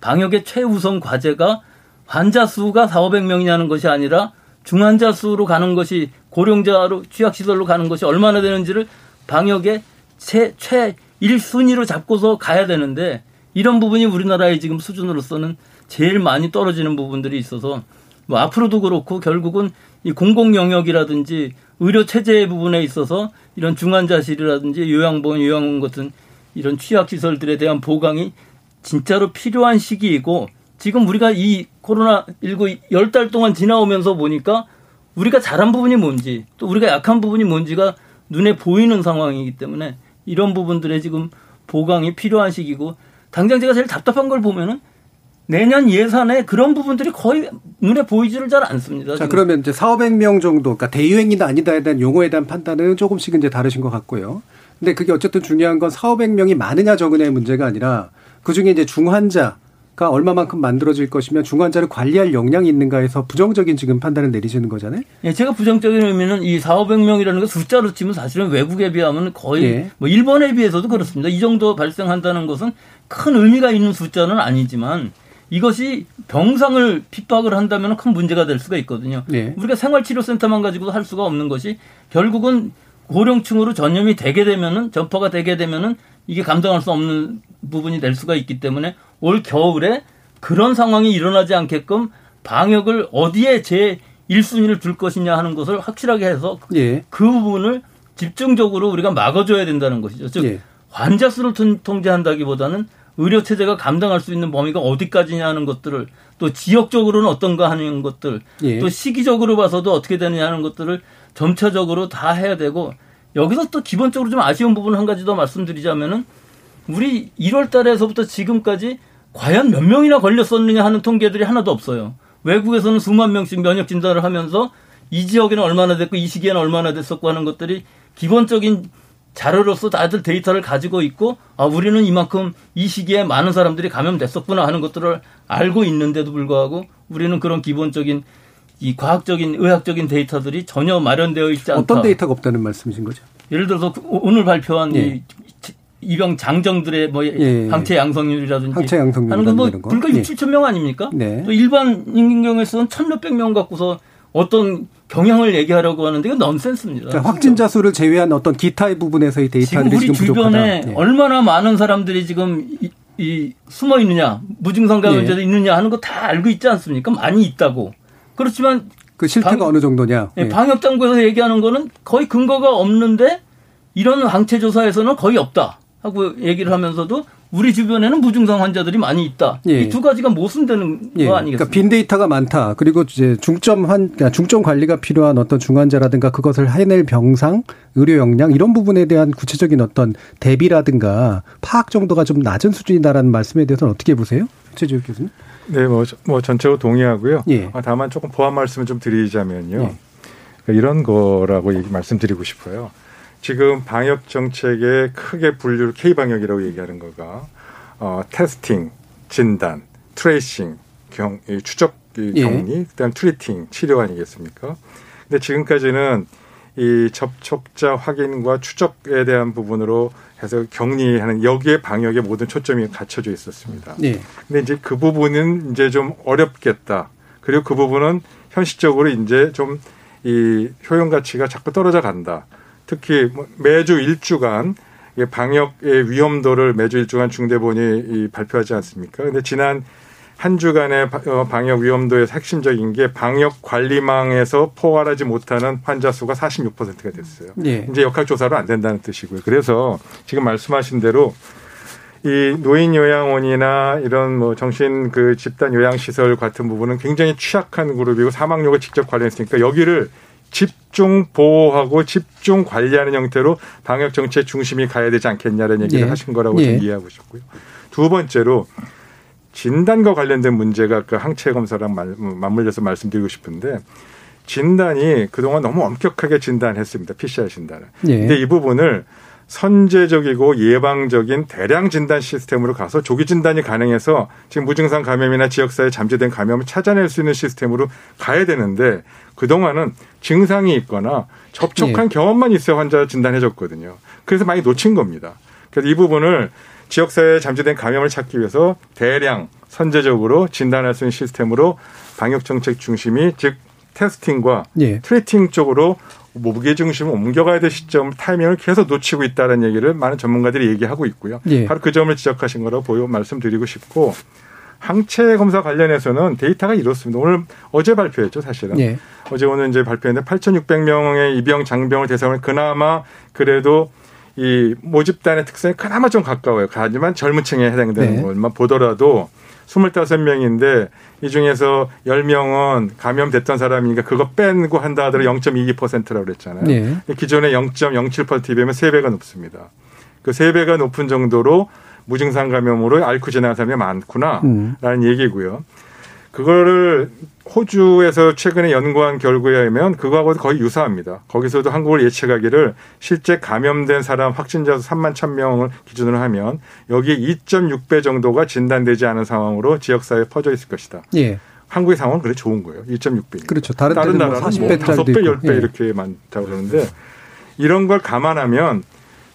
S8: 방역의 최우선 과제가 환자 수가 4, 500명이냐는 것이 아니라 중환자 수로 가는 것이 고령자로 취약 시설로 가는 것이 얼마나 되는지를 방역의 최, 최 1순위로 잡고서 가야 되는데 이런 부분이 우리나라의 지금 수준으로서는 제일 많이 떨어지는 부분들이 있어서 뭐 앞으로도 그렇고 결국은 이 공공 영역이라든지 의료 체제 부분에 있어서 이런 중환자실이라든지 요양보험, 요양원 같은 이런 취약 시설들에 대한 보강이 진짜로 필요한 시기이고 지금 우리가 이 코로나19 열 달 동안 지나오면서 보니까 우리가 잘한 부분이 뭔지 또 우리가 약한 부분이 뭔지가 눈에 보이는 상황이기 때문에 이런 부분들에 지금 보강이 필요한 시기고 당장 제가 제일 답답한 걸 보면은 내년 예산에 그런 부분들이 거의 눈에 보이지를 잘 않습니다.
S5: 자, 지금. 그러면 이제 4, 500명 정도, 그러니까 대유행이나 아니다에 대한 용어에 대한 판단은 조금씩 이제 다르신 것 같고요. 근데 그게 어쨌든 중요한 건 4, 500명이 많으냐 적으냐의 문제가 아니라 그 중에 이제 중환자, 가 얼마만큼 만들어질 것이면 중환자를 관리할 역량이 있는가에서 부정적인 지금 판단을 내리시는 거잖아요.
S8: 예, 제가 부정적인 의미는 이 4, 500명이라는 게 숫자로 치면 사실은 외국에 비하면 거의 예. 뭐 일본에 비해서도 그렇습니다. 이 정도 발생한다는 것은 큰 의미가 있는 숫자는 아니지만 이것이 병상을 핍박을 한다면 큰 문제가 될 수가 있거든요. 예. 우리가 생활치료센터만 가지고 할 수가 없는 것이 결국은 고령층으로 전염이 되게 되면은 전파가 되게 되면은 이게 감당할 수 없는 부분이 될 수가 있기 때문에 올 겨울에 그런 상황이 일어나지 않게끔 방역을 어디에 제 1순위를 둘 것이냐 하는 것을 확실하게 해서 예. 그 부분을 집중적으로 우리가 막아줘야 된다는 것이죠. 즉 예. 환자 수를 통제한다기보다는 의료 체제가 감당할 수 있는 범위가 어디까지냐 하는 것들을 또 지역적으로는 어떤가 하는 것들 예. 또 시기적으로 봐서도 어떻게 되느냐 하는 것들을 점차적으로 다 해야 되고 여기서 또 기본적으로 좀 아쉬운 부분 한 가지 더 말씀드리자면은 우리 1월 달에서부터 지금까지 과연 몇 명이나 걸렸었느냐 하는 통계들이 하나도 없어요. 외국에서는 수만 명씩 면역 진단을 하면서 이 지역에는 얼마나 됐고 이 시기에는 얼마나 됐었고 하는 것들이 기본적인 자료로서 다들 데이터를 가지고 있고 아 우리는 이만큼 이 시기에 많은 사람들이 감염됐었구나 하는 것들을 알고 있는데도 불구하고 우리는 그런 기본적인 이 과학적인 의학적인 데이터들이 전혀 마련되어 있지 않다.
S5: 어떤 데이터가 없다는 말씀이신 거죠?
S8: 예를 들어서 그 오늘 발표한 예. 이 입영 장정들의 뭐 예. 항체 양성률이라든지
S5: 항체 양성률
S8: 하는 건뭐 불과 6, 예. 7천 명 아닙니까? 네. 또 일반 인경에서는 1,몇백 명 갖고서 어떤 경향을 얘기하려고 하는데 이건 넌센스입니다.
S5: 그러니까 확진자 수를 제외한 어떤 기타의 부분에서의 데이터들이
S8: 지금
S5: 지금
S8: 주변에 네. 얼마나 많은 사람들이 지금 이, 이 숨어 있느냐, 무증상 감염자도 네. 있느냐 하는 거 다 알고 있지 않습니까? 많이 있다고. 그렇지만
S5: 그 실태가 방, 어느 정도냐?
S8: 네. 방역 당국에서 얘기하는 거는 거의 근거가 없는데 이런 항체 조사에서는 거의 없다. 하고 얘기를 하면서도 우리 주변에는 무증상 환자들이 많이 있다. 예. 이두 가지가 모순되는 예. 거 아니겠습니까?
S5: 그러니까 빈 데이터가 많다. 그리고 이제 중점 한 그러니까 중점 관리가 필요한 어떤 중환자라든가 그것을 해낼 병상, 의료 역량 이런 부분에 대한 구체적인 어떤 대비라든가 파악 정도가 좀 낮은 수준이다라는 말씀에 대해서는 어떻게 보세요? 최지욱 교수님?
S7: 네, 뭐, 뭐 전체로 동의하고요. 예. 아, 다만 조금 보완 말씀을 좀 드리자면요. 예. 그러니까 이런 거라고 얘기 말씀드리고 싶어요. 지금 방역 정책의 크게 분류를 K 방역이라고 얘기하는 거가 어, testing, 진단, tracing, 경, 추적 격리, 예. 그다음 treating, 치료 아니겠습니까? 근데 지금까지는 이 접촉자 확인과 추적에 대한 부분으로 해서 격리하는 여기에 방역의 모든 초점이 맞춰져 있었습니다. 예. 근데 이제 그 부분은 이제 좀 어렵겠다. 그리고 그 부분은 현실적으로 이제 좀 이 효용 가치가 자꾸 떨어져 간다. 특히 뭐 매주 일주간 방역의 위험도를 매주 일주간 중대본이 발표하지 않습니까? 근데 지난 한 주간의 어, 방역 위험도의 핵심적인 게 방역 관리망에서 포괄하지 못하는 환자 수가 46%가 됐어요. 예. 이제 역학 조사로 안 된다는 뜻이고요. 그래서 지금 말씀하신 대로 이 노인 요양원이나 이런 뭐 정신 그 집단 요양 시설 같은 부분은 굉장히 취약한 그룹이고 사망률과 직접 관련했으니까 여기를 집중 보호하고 집중 관리하는 형태로 방역 정책 중심이 가야 되지 않겠냐는 얘기를 예. 하신 거라고 예. 좀 이해하고 싶고요. 두 번째로 진단과 관련된 문제가 그 항체 검사랑 맞물려서 말씀드리고 싶은데 진단이 그동안 너무 엄격하게 진단했습니다. PCR 진단을. 예. 근데 이 부분을 선제적이고 예방적인 대량 진단 시스템으로 가서 조기 진단이 가능해서 지금 무증상 감염이나 지역사회 잠재된 감염을 찾아낼 수 있는 시스템으로 가야 되는데 그동안은 증상이 있거나 접촉한 네. 경험만 있어야 환자 진단해줬거든요. 그래서 많이 놓친 겁니다. 그래서 이 부분을 지역사회에 잠재된 감염을 찾기 위해서 대량 선제적으로 진단할 수 있는 시스템으로 방역정책 중심이 즉 testing과 예. treating 쪽으로 무게 중심을 옮겨가야 될 시점 타이밍을 계속 놓치고 있다는 얘기를 많은 전문가들이 얘기하고 있고요. 예. 바로 그 점을 지적하신 거라고 보여 말씀드리고 싶고 항체 검사 관련해서는 데이터가 이렇습니다. 오늘 어제 발표했죠, 사실은. 예. 어제 오늘 이제 발표했는데 8,600명의 입영 장병을 대상으로 그나마 그래도 이 모집단의 특성이 그나마 좀 가까워요. 하지만 젊은 층에 해당되는 네. 것만 보더라도 25명인데 이 중에서 10명은 감염됐던 사람이니까 그거 빼고 한다 하더라도 0.22%라고 그랬잖아요. 네. 기존의 0.07%에 비하면 3배가 높습니다. 그 3배가 높은 정도로 무증상 감염으로 앓고 지나간 사람이 많구나라는
S5: 음.
S7: 얘기고요. 그거를 호주에서 최근에 연구한 결과에 의하면 그거하고 거의 유사합니다. 거기서도 한국을 예측하기를 실제 감염된 사람 확진자 수 3만 1,000명을 기준으로 하면 여기에 2.6배 정도가 진단되지 않은 상황으로 지역사회에 퍼져 있을 것이다.
S5: 예.
S7: 한국의 상황은 그래 좋은 거예요. 2.6배.
S5: 그렇죠. 다른,
S7: 다른
S5: 나라는
S7: 나라는
S5: 뭐 40배짜리도
S7: 5배,
S5: 있고.
S7: 10배
S5: 예.
S7: 이렇게 많다고 그러는데 이런 걸 감안하면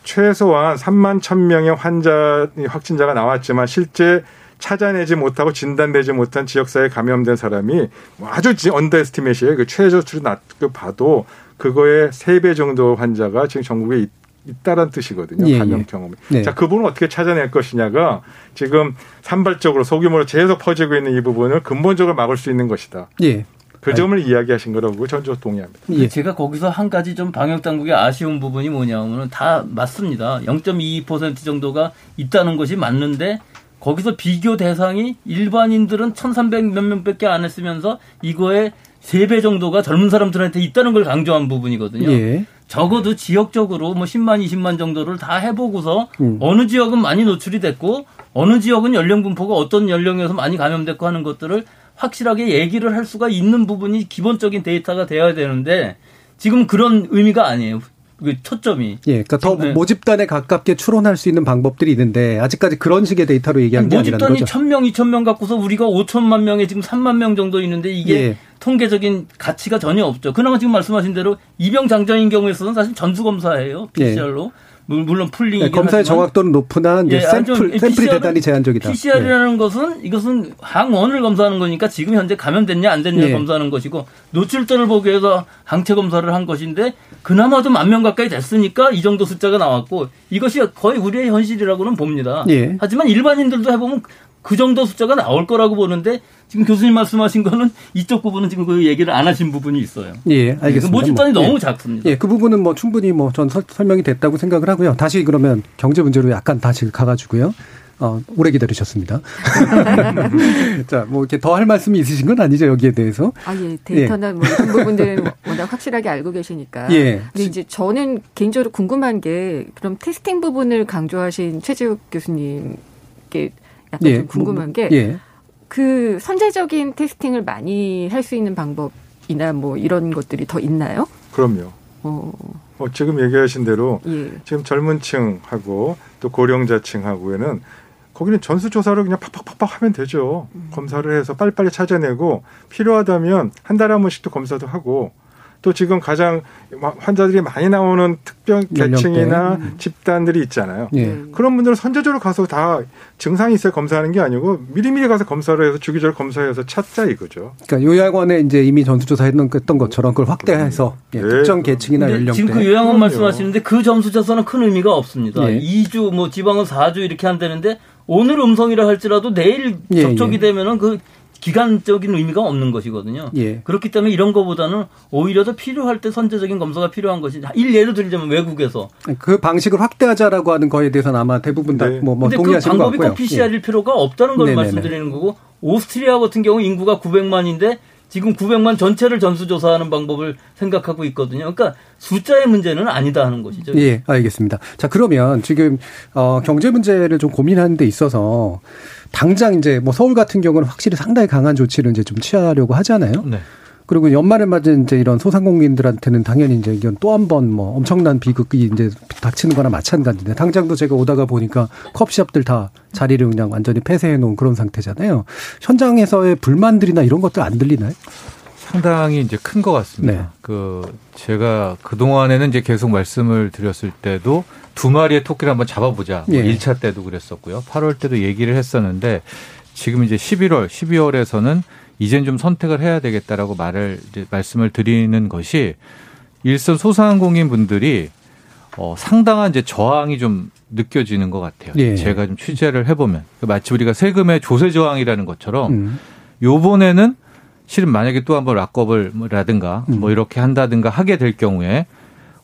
S7: 최소한 3만 1,000명의 환자 확진자가 나왔지만 실제 찾아내지 못하고 진단되지 못한 지역사회에 감염된 사람이 뭐 아주 언더에스티메이션에 그 최저치로 낮고 봐도 그거의 세 배 정도 환자가 지금 전국에 있, 있다는 뜻이거든요.
S5: 예,
S7: 감염
S5: 예.
S7: 경험이.
S5: 네.
S7: 자, 그 부분을 어떻게 찾아낼 것이냐가 지금 산발적으로 소규모로 계속 퍼지고 있는 이 부분을 근본적으로 막을 수 있는 것이다.
S5: 예.
S7: 그 점을 이야기하신 거라고 전적 동의합니다.
S5: 예.
S8: 제가 거기서 한 가지 좀 방역 당국의 아쉬운 부분이 뭐냐면은 다 맞습니다. 0.22% 정도가 있다는 것이 맞는데 거기서 비교 대상이 일반인들은 1,300 몇 명밖에 안 했으면서 이거에 3배 정도가 젊은 사람들한테 있다는 걸 강조한 부분이거든요.
S5: 예.
S8: 적어도 지역적으로 뭐 10만, 20만 정도를 다 해보고서
S5: 음.
S8: 어느 지역은 많이 노출이 됐고 어느 지역은 연령 분포가 어떤 연령에서 많이 감염됐고 하는 것들을 확실하게 얘기를 할 수가 있는 부분이 기본적인 데이터가 돼야 되는데 지금 그런 의미가 아니에요. 그 초점이.
S5: 예, 그러니까 더
S8: 네.
S5: 모집단에 가깝게 추론할 수 있는 방법들이 있는데 아직까지 그런 식의 데이터로 얘기한 게 아니라는
S8: 모집단이
S5: 거죠.
S8: 1000명, 2000명 갖고서 우리가 5천만 명에 지금 3만 명 정도 있는데 이게
S5: 예.
S8: 통계적인 가치가 전혀 없죠. 그나마 지금 말씀하신 대로 이병 장정인 경우에서는 사실 전수 검사예요. PCR로. 물론 풀링이긴
S5: 예, 검사의 정확도는 높으나 이제
S8: 예,
S5: 샘플 샘플이
S8: PCR 은
S5: 대단히 제한적이다. 예.
S8: PCR이라는 것은 이것은 항원을 검사하는 거니까 지금 현재 감염됐냐 안 됐냐
S5: 예.
S8: 검사하는 것이고 노출도를 보기 위해서 항체 검사를 한 것인데 그나마도 만 명 가까이 됐으니까 이 정도 숫자가 나왔고 이것이 거의 우리의 현실이라고는 봅니다.
S5: 예.
S8: 하지만 일반인들도 해보면 그 정도 숫자가 나올 거라고 보는데 지금 교수님 말씀하신 거는 이쪽 부분은 지금 그 얘기를 안 하신 부분이 있어요.
S5: 예, 알겠습니다.
S8: 모집단이
S5: 뭐,
S8: 너무
S5: 예.
S8: 작습니다.
S5: 예, 그 부분은 뭐 충분히 뭐 전 설명이 됐다고 생각을 하고요. 다시 그러면 경제 문제로 약간 다시 가가지고요. 어, 오래 기다리셨습니다. 자, 뭐 이렇게 더 할 말씀이 있으신 건 아니죠 여기에 대해서?
S10: 아, 예. 데이터나 뭐 이런 부분들은 워낙 확실하게 알고 계시니까.
S5: 예.
S10: 근데 이제 저는 개인적으로 궁금한 게 그럼 테스팅 부분을 강조하신 최재욱 교수님께 약간
S5: 예,
S10: 좀 궁금한 게
S5: 예.
S10: 그 선제적인 테스팅을 많이 할 수 있는 방법이나 뭐 이런 것들이 더 있나요?
S7: 그럼요.
S10: 어,
S7: 어, 지금 얘기하신 대로
S10: 예.
S7: 지금 젊은 층하고 또 고령자층하고에는 거기는 전수조사를 그냥 팍팍팍팍 하면 되죠. 검사를 해서 빨리빨리 찾아내고 필요하다면 한 달에 한 번씩도 검사도 하고 또 지금 가장 환자들이 많이 나오는 특별 계층이나
S5: 연령대.
S7: 집단들이 있잖아요.
S5: 예.
S7: 그런 분들은 선제적으로 가서 다 증상이 있어야 검사하는 게 아니고 미리미리 가서 검사를 해서 주기적으로 검사해서 찾자 이거죠.
S5: 그러니까 요양원에 이제 이미 전수조사했던 것처럼 그걸 확대해서 예,
S7: 네.
S5: 특정 계층이나 연령대.
S8: 지금 그 요양원 말씀하시는데 그 점수조사는 큰 의미가 없습니다.
S5: 예.
S8: 2주 뭐 지방은 4주 이렇게 한다는데 오늘 음성이라 할지라도 내일
S5: 예,
S8: 접촉이
S5: 예.
S8: 되면은 그 기간적인 의미가 없는 것이거든요.
S5: 예.
S8: 그렇기 때문에 이런 거보다는 오히려 더 필요할 때 선제적인 검사가 필요한 것이 일 예를 들자면 외국에서
S5: 그 방식을 확대하자라고 하는 거에 대해서는 아마 대부분
S7: 네.
S5: 다뭐 뭐
S8: 근데 그
S5: 동의하시는 것
S8: 방법이. 꼭 PCR일 필요가 없다는 걸
S5: 네네네.
S8: 말씀드리는 거고 오스트리아 같은 경우 인구가 900만인데 지금 900만 전체를 전수조사하는 방법을 생각하고 있거든요. 그러니까 숫자의 문제는 아니다 하는 것이죠.
S5: 예, 알겠습니다. 자, 그러면 지금 어 경제 문제를 좀 고민하는 데 있어서 당장 이제 뭐 서울 같은 경우는 확실히 상당히 강한 조치를 이제 좀 취하려고 하잖아요.
S9: 네.
S5: 그리고 연말에 맞은 이제 이런 소상공인들한테는 당연히 이제 이건 또 한 번 뭐 엄청난 비극이 이제 닥치는 거나 마찬가지인데 당장도 제가 오다가 보니까 컵샵들 다 자리를 그냥 완전히 폐쇄해 놓은 그런 상태잖아요. 현장에서의 불만들이나 이런 것들 안 들리나요?
S9: 상당히 이제 큰 것 같습니다.
S5: 네.
S9: 그 제가 그 동안에는 이제 계속 말씀을 드렸을 때도 두 마리의 토끼를 한번 잡아보자. 뭐
S5: 예.
S9: 1차 때도 그랬었고요. 8월 때도 얘기를 했었는데 지금 이제 11월, 12월에서는 이젠 좀 선택을 해야 되겠다라고 말을 이제 말씀을 드리는 것이 일선 소상공인 분들이 어, 상당한 이제 저항이 좀 느껴지는 것 같아요.
S5: 예.
S9: 제가 좀 취재를 해보면 마치 우리가 세금의 조세 저항이라는 것처럼
S5: 음.
S9: 요번에는 실은 만약에 또 한번 락업을라든가
S5: 음.
S9: 뭐 이렇게 한다든가 하게 될 경우에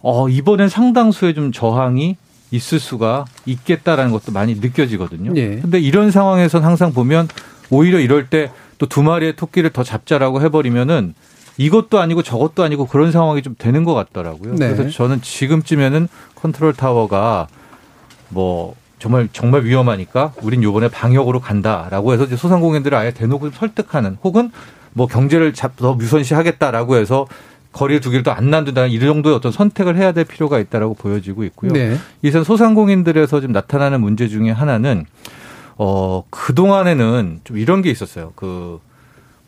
S9: 어 이번엔 상당수의 좀 저항이 있을 수가 있겠다라는 것도 많이 느껴지거든요.
S5: 예.
S9: 근데 이런 상황에선 항상 보면 오히려 이럴 때 또 두 마리의 토끼를 더 잡자라고 해버리면은 이것도 아니고 저것도 아니고 그런 상황이 좀 되는 것 같더라고요.
S5: 네.
S9: 그래서 저는 지금쯤에는 컨트롤 타워가 뭐 정말 정말 위험하니까 우린 요번에 방역으로 간다라고 해서 이제 소상공인들을 아예 대놓고 설득하는 혹은 뭐 경제를 더 유선시하겠다라고 해서 거리를 두기를 더안 놔둔다는 이 정도의 어떤 선택을 해야 될 필요가 있다라고 보여지고 있고요. 네. 이선 소상공인들에서 지금 나타나는 문제 중에 하나는 어 그 동안에는 좀 이런 게 있었어요. 그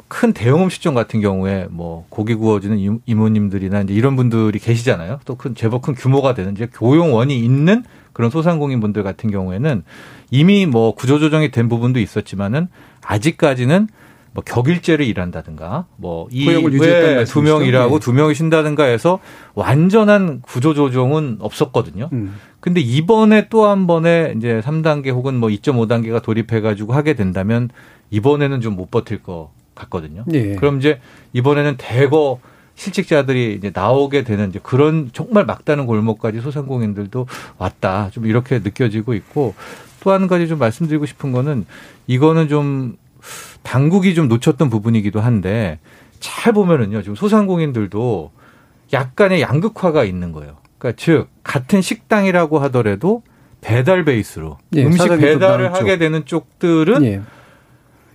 S9: 큰 대형 음식점 같은 경우에 뭐 고기 구워주는 이모님들이나 이제 이런 분들이 계시잖아요. 또 큰 제법 큰 규모가 되는 이제 교용원이 있는 그런 소상공인 분들 같은 경우에는 이미 뭐 구조조정이 된 부분도 있었지만은 아직까지는 뭐 격일제를 일한다든가 뭐이두 명이라고 네. 두 명이 쉰다든가 해서 완전한 구조 조정은 없었거든요. 음. 근데 이번에 또 한 번에 이제 3단계 혹은 뭐 2.5단계가 돌입해 가지고 하게 된다면 이번에는 좀 못 버틸 것 같거든요. 예. 그럼 이제 이번에는 대거 실직자들이 이제 나오게 되는 이제 그런 정말 막다른 골목까지 소상공인들도 왔다. 좀 이렇게 느껴지고 있고 또 한 가지 좀 말씀드리고 싶은 거는 이거는 좀 당국이 좀 놓쳤던 부분이기도 한데 잘 보면은요 지금 소상공인들도 약간의 양극화가 있는 거예요. 그러니까 즉 같은 식당이라고 하더라도 배달 베이스로 예, 음식 배달을 하게 되는 쪽들은 예.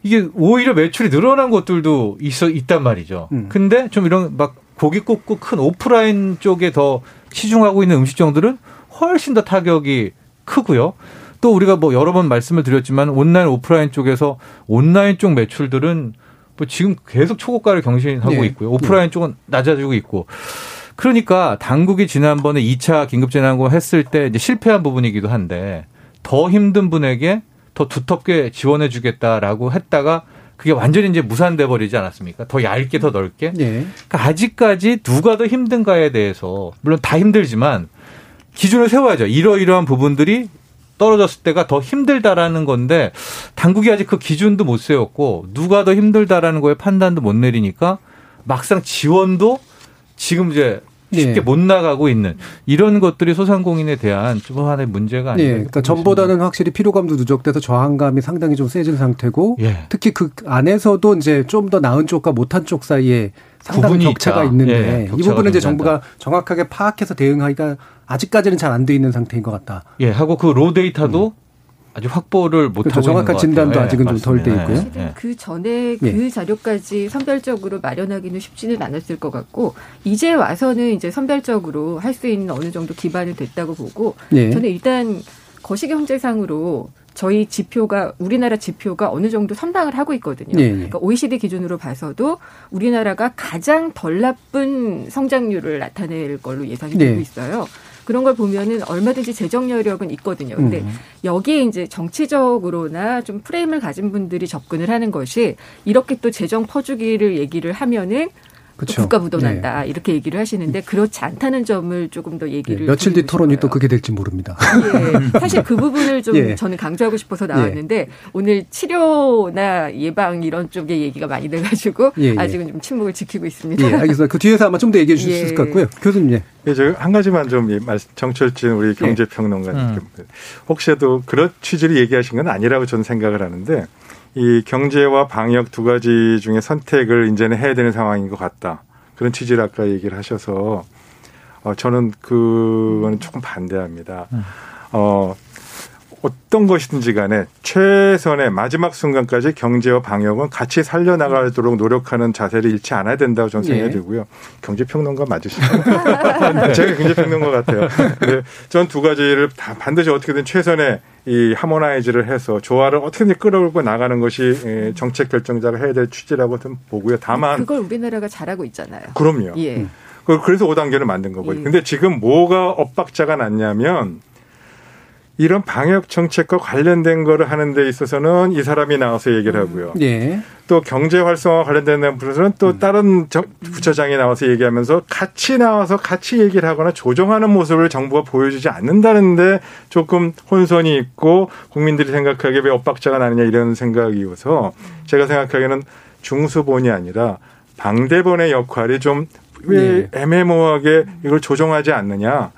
S9: 이게 오히려 매출이 늘어난 곳들도 있어 있단 말이죠. 음. 근데 좀 이런 막 고기 굽고 큰 오프라인 쪽에 더 치중하고 있는 음식점들은 훨씬 더 타격이 크고요. 또 우리가 뭐 여러 번 말씀을 드렸지만 온라인 오프라인 쪽에서 온라인 쪽 매출들은 뭐 지금 계속 초고가를 경신하고 네. 있고요. 오프라인 네. 쪽은 낮아지고 있고. 그러니까 당국이 지난번에 2차 긴급재난금 했을 때 이제 실패한 부분이기도 한데 더 힘든 분에게 더 두텁게 지원해 주겠다라고 했다가 그게 완전히 이제 무산돼 버리지 않았습니까? 더 얇게 더 넓게. 네. 그러니까 아직까지 누가 더 힘든가에 대해서 물론 다 힘들지만 기준을 세워야죠. 이러이러한 부분들이 떨어졌을 때가 더 힘들다라는 건데 당국이 아직 그 기준도 못 세웠고 누가 더 힘들다라는 거에 판단도 못 내리니까 막상 지원도 지금 이제 쉽게 네. 못 나가고 있는 이런 것들이 소상공인에 대한 좀 하나의 문제가 아니에요. 네.
S5: 그러니까 전보다는 확실히 피로감도 누적돼서 저항감이 상당히 좀 세진 상태고 예. 특히 그 안에서도 이제 좀 더 나은 쪽과 못한 쪽 사이에 상당한 격차가 있다. 있는데 예. 격차가 이 부분은 이제 정부가 정확하게 파악해서 대응하기가 아직까지는 잘 안 돼 있는 상태인 것 같다.
S9: 예, 하고 그 로 데이터도 음. 아직 확보를 못 그렇죠. 하고
S5: 정확한 진단도 예, 아직은 좀 덜 돼 있고요.
S10: 예. 그 전에 그 예. 자료까지 선별적으로 마련하기는 쉽지는 않았을 것 같고 이제 와서는 이제 선별적으로 할 수 있는 어느 정도 기반이 됐다고 보고 예. 저는 일단 거시경제상으로 저희 지표가 우리나라 지표가 어느 정도 선방을 하고 있거든요. 네. 그러니까 OECD 기준으로 봐서도 우리나라가 가장 덜 나쁜 성장률을 나타낼 걸로 예상이 되고 네. 있어요. 그런 걸 보면은 얼마든지 재정 여력은 있거든요. 근데 음. 여기에 이제 정치적으로나 좀 프레임을 가진 분들이 접근을 하는 것이 이렇게 또 재정 퍼주기를 얘기를 하면은 그렇죠. 국가 부도난다 네. 이렇게 얘기를 하시는데 그렇지 않다는 점을 조금 더 얘기를
S5: 네. 며칠 뒤 토론이 또 그게 될지 모릅니다.
S10: 예. 사실 그 부분을 좀 예. 저는 강조하고 싶어서 나왔는데 예. 오늘 치료나 예방 이런 쪽의 얘기가 많이 돼가지고 예, 예. 아직은 좀 침묵을 지키고 있습니다.
S5: 예, 알겠습니다. 그 뒤에서 아마 좀 더 얘기해 주실 수 있을 것 같고요. 교수님. 예.
S7: 예, 저한 가지만 좀 정철진 우리 경제평론가 님 음. 혹시라도 그런 취지를 얘기하신 건 아니라고 저는 생각을 하는데 이 경제와 방역 두 가지 중에 선택을 이제는 해야 되는 상황인 것 같다. 그런 취지를 아까 얘기를 하셔서 어, 저는 그거는 조금 반대합니다. 음. 어, 어떤 것이든지 간에 최선의 마지막 순간까지 경제와 방역은 같이 살려나가도록 노력하는 자세를 잃지 않아야 된다고 저는 생각이 예. 들고요. 경제평론가 맞으시죠? 제가 경제평론가 같아요. 근데 전두 가지를 다 반드시 어떻게든 최선의 이 하모나이즈를 해서 조화를 어떻게든 끌어올고 나가는 것이 예, 정책 결정자가 해야 될 취지라고 좀 보고요. 다만
S10: 그걸 우리나라가 잘하고 있잖아요.
S7: 그럼요. 예. 그래서 5단계를 만든 거고요. 예. 근데 지금 뭐가 엇박자가 났냐면 이런 방역 정책과 관련된 거를 하는 데 있어서는 이 사람이 나와서 얘기를 하고요. 네. 또 경제 활성화 관련된 부분에서는 또 음. 다른 부처장이 나와서 얘기하면서 같이 나와서 같이 얘기를 하거나 조정하는 모습을 정부가 보여주지 않는다는데 조금 혼선이 있고 국민들이 생각하기에 왜 엇박자가 나느냐 이런 생각이어서 제가 생각하기에는 중수본이 아니라 방대본의 역할이 좀왜 네. 애매모호하게 이걸 조정하지 않느냐.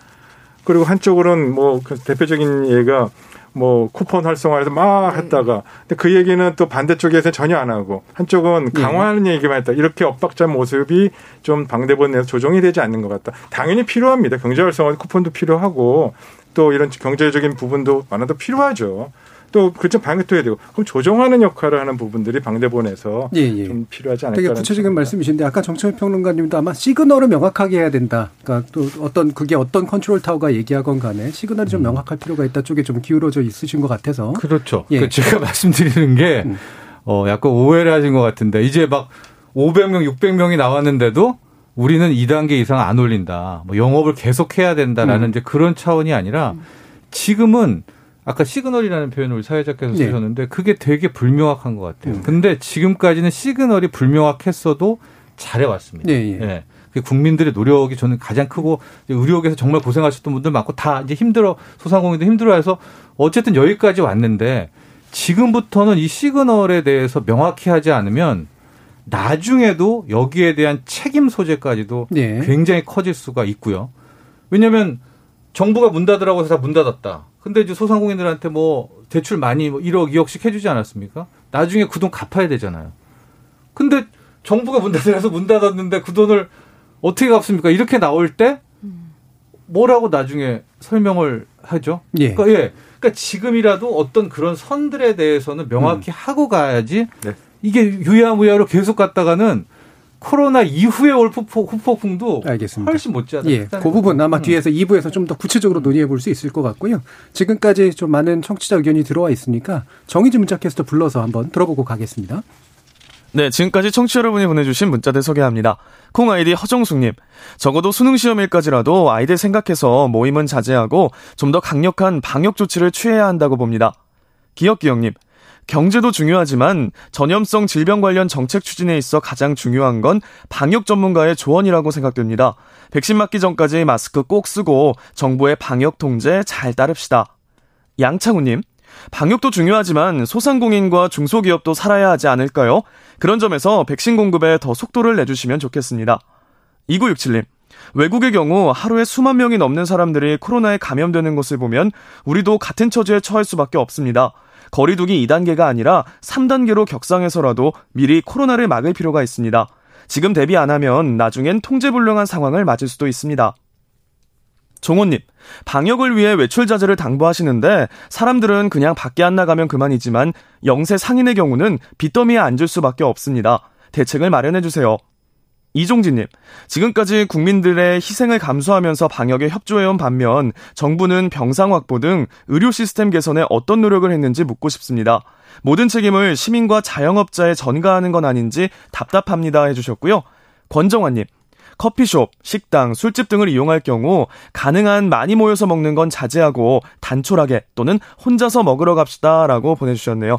S7: 그리고 한쪽으로는 뭐 그 대표적인 예가 뭐 쿠폰 활성화해서 막 했다가 근데 그 얘기는 또 반대쪽에서 전혀 안 하고 한쪽은 강화하는 얘기만 했다. 이렇게 엇박자 모습이 좀 방대본 내에서 조정이 되지 않는 것 같다. 당연히 필요합니다. 경제 활성화 쿠폰도 필요하고 또 이런 경제적인 부분도 많아도 필요하죠. 또 그렇죠 방역도 해야 되고 그럼 조정하는 역할을 하는 부분들이 방대본에서 예, 예. 좀 필요하지 않을까.
S5: 되게 구체적인 말씀이신데 아까 정철 평론가님도 아마 시그널을 명확하게 해야 된다. 그러니까 또 어떤 그게 어떤 컨트롤 타워가 얘기하건 간에 시그널이 좀 음. 명확할 필요가 있다 쪽에 좀 기울어져 있으신 것 같아서.
S9: 그렇죠. 예. 그 제가 말씀드리는 게 음. 어, 약간 오해를 하신 것 같은데 이제 막 500명, 600명이 나왔는데도 우리는 2단계 이상 안 올린다. 뭐 영업을 계속 해야 된다라는 음. 이제 그런 차원이 아니라 지금은 아까 시그널이라는 표현을 우리 사회자께서 네. 쓰셨는데 그게 되게 불명확한 것 같아요. 음. 근데 지금까지는 시그널이 불명확했어도 잘해왔습니다. 네, 예. 네. 국민들의 노력이 저는 가장 크고 의료계에서 정말 고생하셨던 분들 많고 다 이제 힘들어 소상공인도 힘들어해서 어쨌든 여기까지 왔는데 지금부터는 이 시그널에 대해서 명확히 하지 않으면 나중에도 여기에 대한 책임 소재까지도 네. 굉장히 커질 수가 있고요. 왜냐하면 정부가 문 닫으라고 해서 다 문 닫았다. 근데 이제 소상공인들한테 뭐 대출 많이 뭐 1억, 2억씩 해주지 않았습니까? 나중에 그 돈 갚아야 되잖아요. 근데 정부가 문 닫으라서 문 닫았는데 그 돈을 어떻게 갚습니까? 이렇게 나올 때 뭐라고 나중에 설명을 하죠? 예. 그러니까, 예. 그러니까 지금이라도 어떤 그런 선들에 대해서는 명확히 음. 하고 가야지 네. 이게 유야무야로 계속 갔다가는 코로나 이후에 올 후폭, 후폭풍도 알겠습니다. 훨씬 못지않아.
S5: 예, 그 부분 아마 음. 뒤에서 2부에서 좀 더 구체적으로 논의해 볼 수 있을 것 같고요. 지금까지 좀 많은 청취자 의견이 들어와 있으니까 정의지 문자 캐스터 불러서 한번 들어보고 가겠습니다.
S11: 네, 지금까지 청취자 여러분이 보내주신 문자들 소개합니다. 콩 아이디 허정숙님, 적어도 수능 시험일까지라도 아이들 생각해서 모임은 자제하고 좀 더 강력한 방역 조치를 취해야 한다고 봅니다. 기억기억님, 경제도 중요하지만 전염성 질병 관련 정책 추진에 있어 가장 중요한 건 방역 전문가의 조언이라고 생각됩니다. 백신 맞기 전까지 마스크 꼭 쓰고 정부의 방역 통제 잘 따릅시다. 양창우님, 방역도 중요하지만 소상공인과 중소기업도 살아야 하지 않을까요? 그런 점에서 백신 공급에 더 속도를 내주시면 좋겠습니다. 2967님, 외국의 경우 하루에 수만 명이 넘는 사람들이 코로나에 감염되는 것을 보면 우리도 같은 처지에 처할 수밖에 없습니다. 거리두기 2단계가 아니라 3단계로 격상해서라도 미리 코로나를 막을 필요가 있습니다. 지금 대비 안 하면 나중엔 통제불능한 상황을 맞을 수도 있습니다. 종호님, 방역을 위해 외출 자제를 당부하시는데 사람들은 그냥 밖에 안 나가면 그만이지만 영세 상인의 경우는 빚더미에 앉을 수밖에 없습니다. 대책을 마련해 주세요. 이종진님, 지금까지 국민들의 희생을 감수하면서 방역에 협조해온 반면 정부는 병상 확보 등 의료 시스템 개선에 어떤 노력을 했는지 묻고 싶습니다. 모든 책임을 시민과 자영업자에 전가하는 건 아닌지 답답합니다 해주셨고요. 권정환님, 커피숍, 식당, 술집 등을 이용할 경우 가능한 많이 모여서 먹는 건 자제하고 단촐하게 또는 혼자서 먹으러 갑시다 라고 보내주셨네요.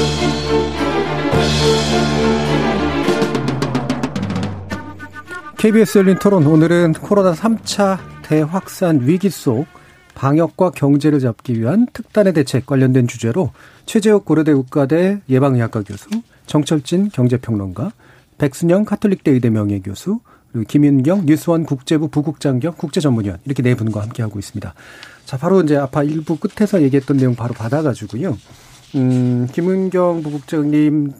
S5: KBS 열린 토론 오늘은 코로나 3차 대확산 위기 속 방역과 경제를 잡기 위한 특단의 대책 관련된 주제로 최재욱 고려대 국가대 예방의학과 교수, 정철진 경제평론가, 백순영 카톨릭대 의대 명예교수, 그리고 김윤경 뉴스원 국제부 부국장 겸 국제전문위원 이렇게 네 분과 함께하고 있습니다. 자, 바로 이제 아까 일부 끝에서 얘기했던 내용 바로 받아가지고요. 음, 김은경 부국장님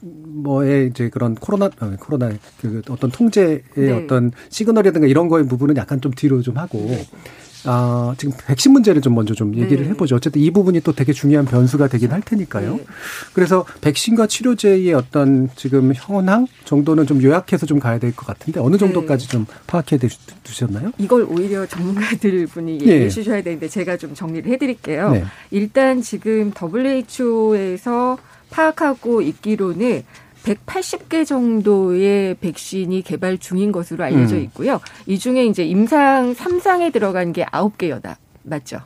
S5: 뭐의 이제 그런 코로나 어, 코로나 그 어떤 통제의 네. 어떤 시그널이라든가 이런 거의 부분은 약간 좀 뒤로 좀 하고 아, 지금 백신 문제를 좀 먼저 좀 얘기를
S10: 네.
S5: 해보죠. 어쨌든 이 부분이 또 되게 중요한 변수가 되긴 할 테니까요.
S10: 네.
S5: 그래서 백신과 치료제의 어떤 지금 현황 정도는 좀 요약해서 좀 가야 될 것 같은데 어느 정도까지 좀 파악해 두- 두셨나요?
S10: 이걸 오히려 전문가들 분이
S5: 예.
S10: 얘기해 주셔야 되는데 제가 좀 정리를 해드릴게요.
S5: 네.
S10: 일단 지금 WHO에서 파악하고 있기로는 180개 정도의 백신이 개발 중인 것으로 알려져
S5: 음.
S10: 있고요. 이 중에 이제 임상 3상에 들어간 게 9개 연합 맞죠?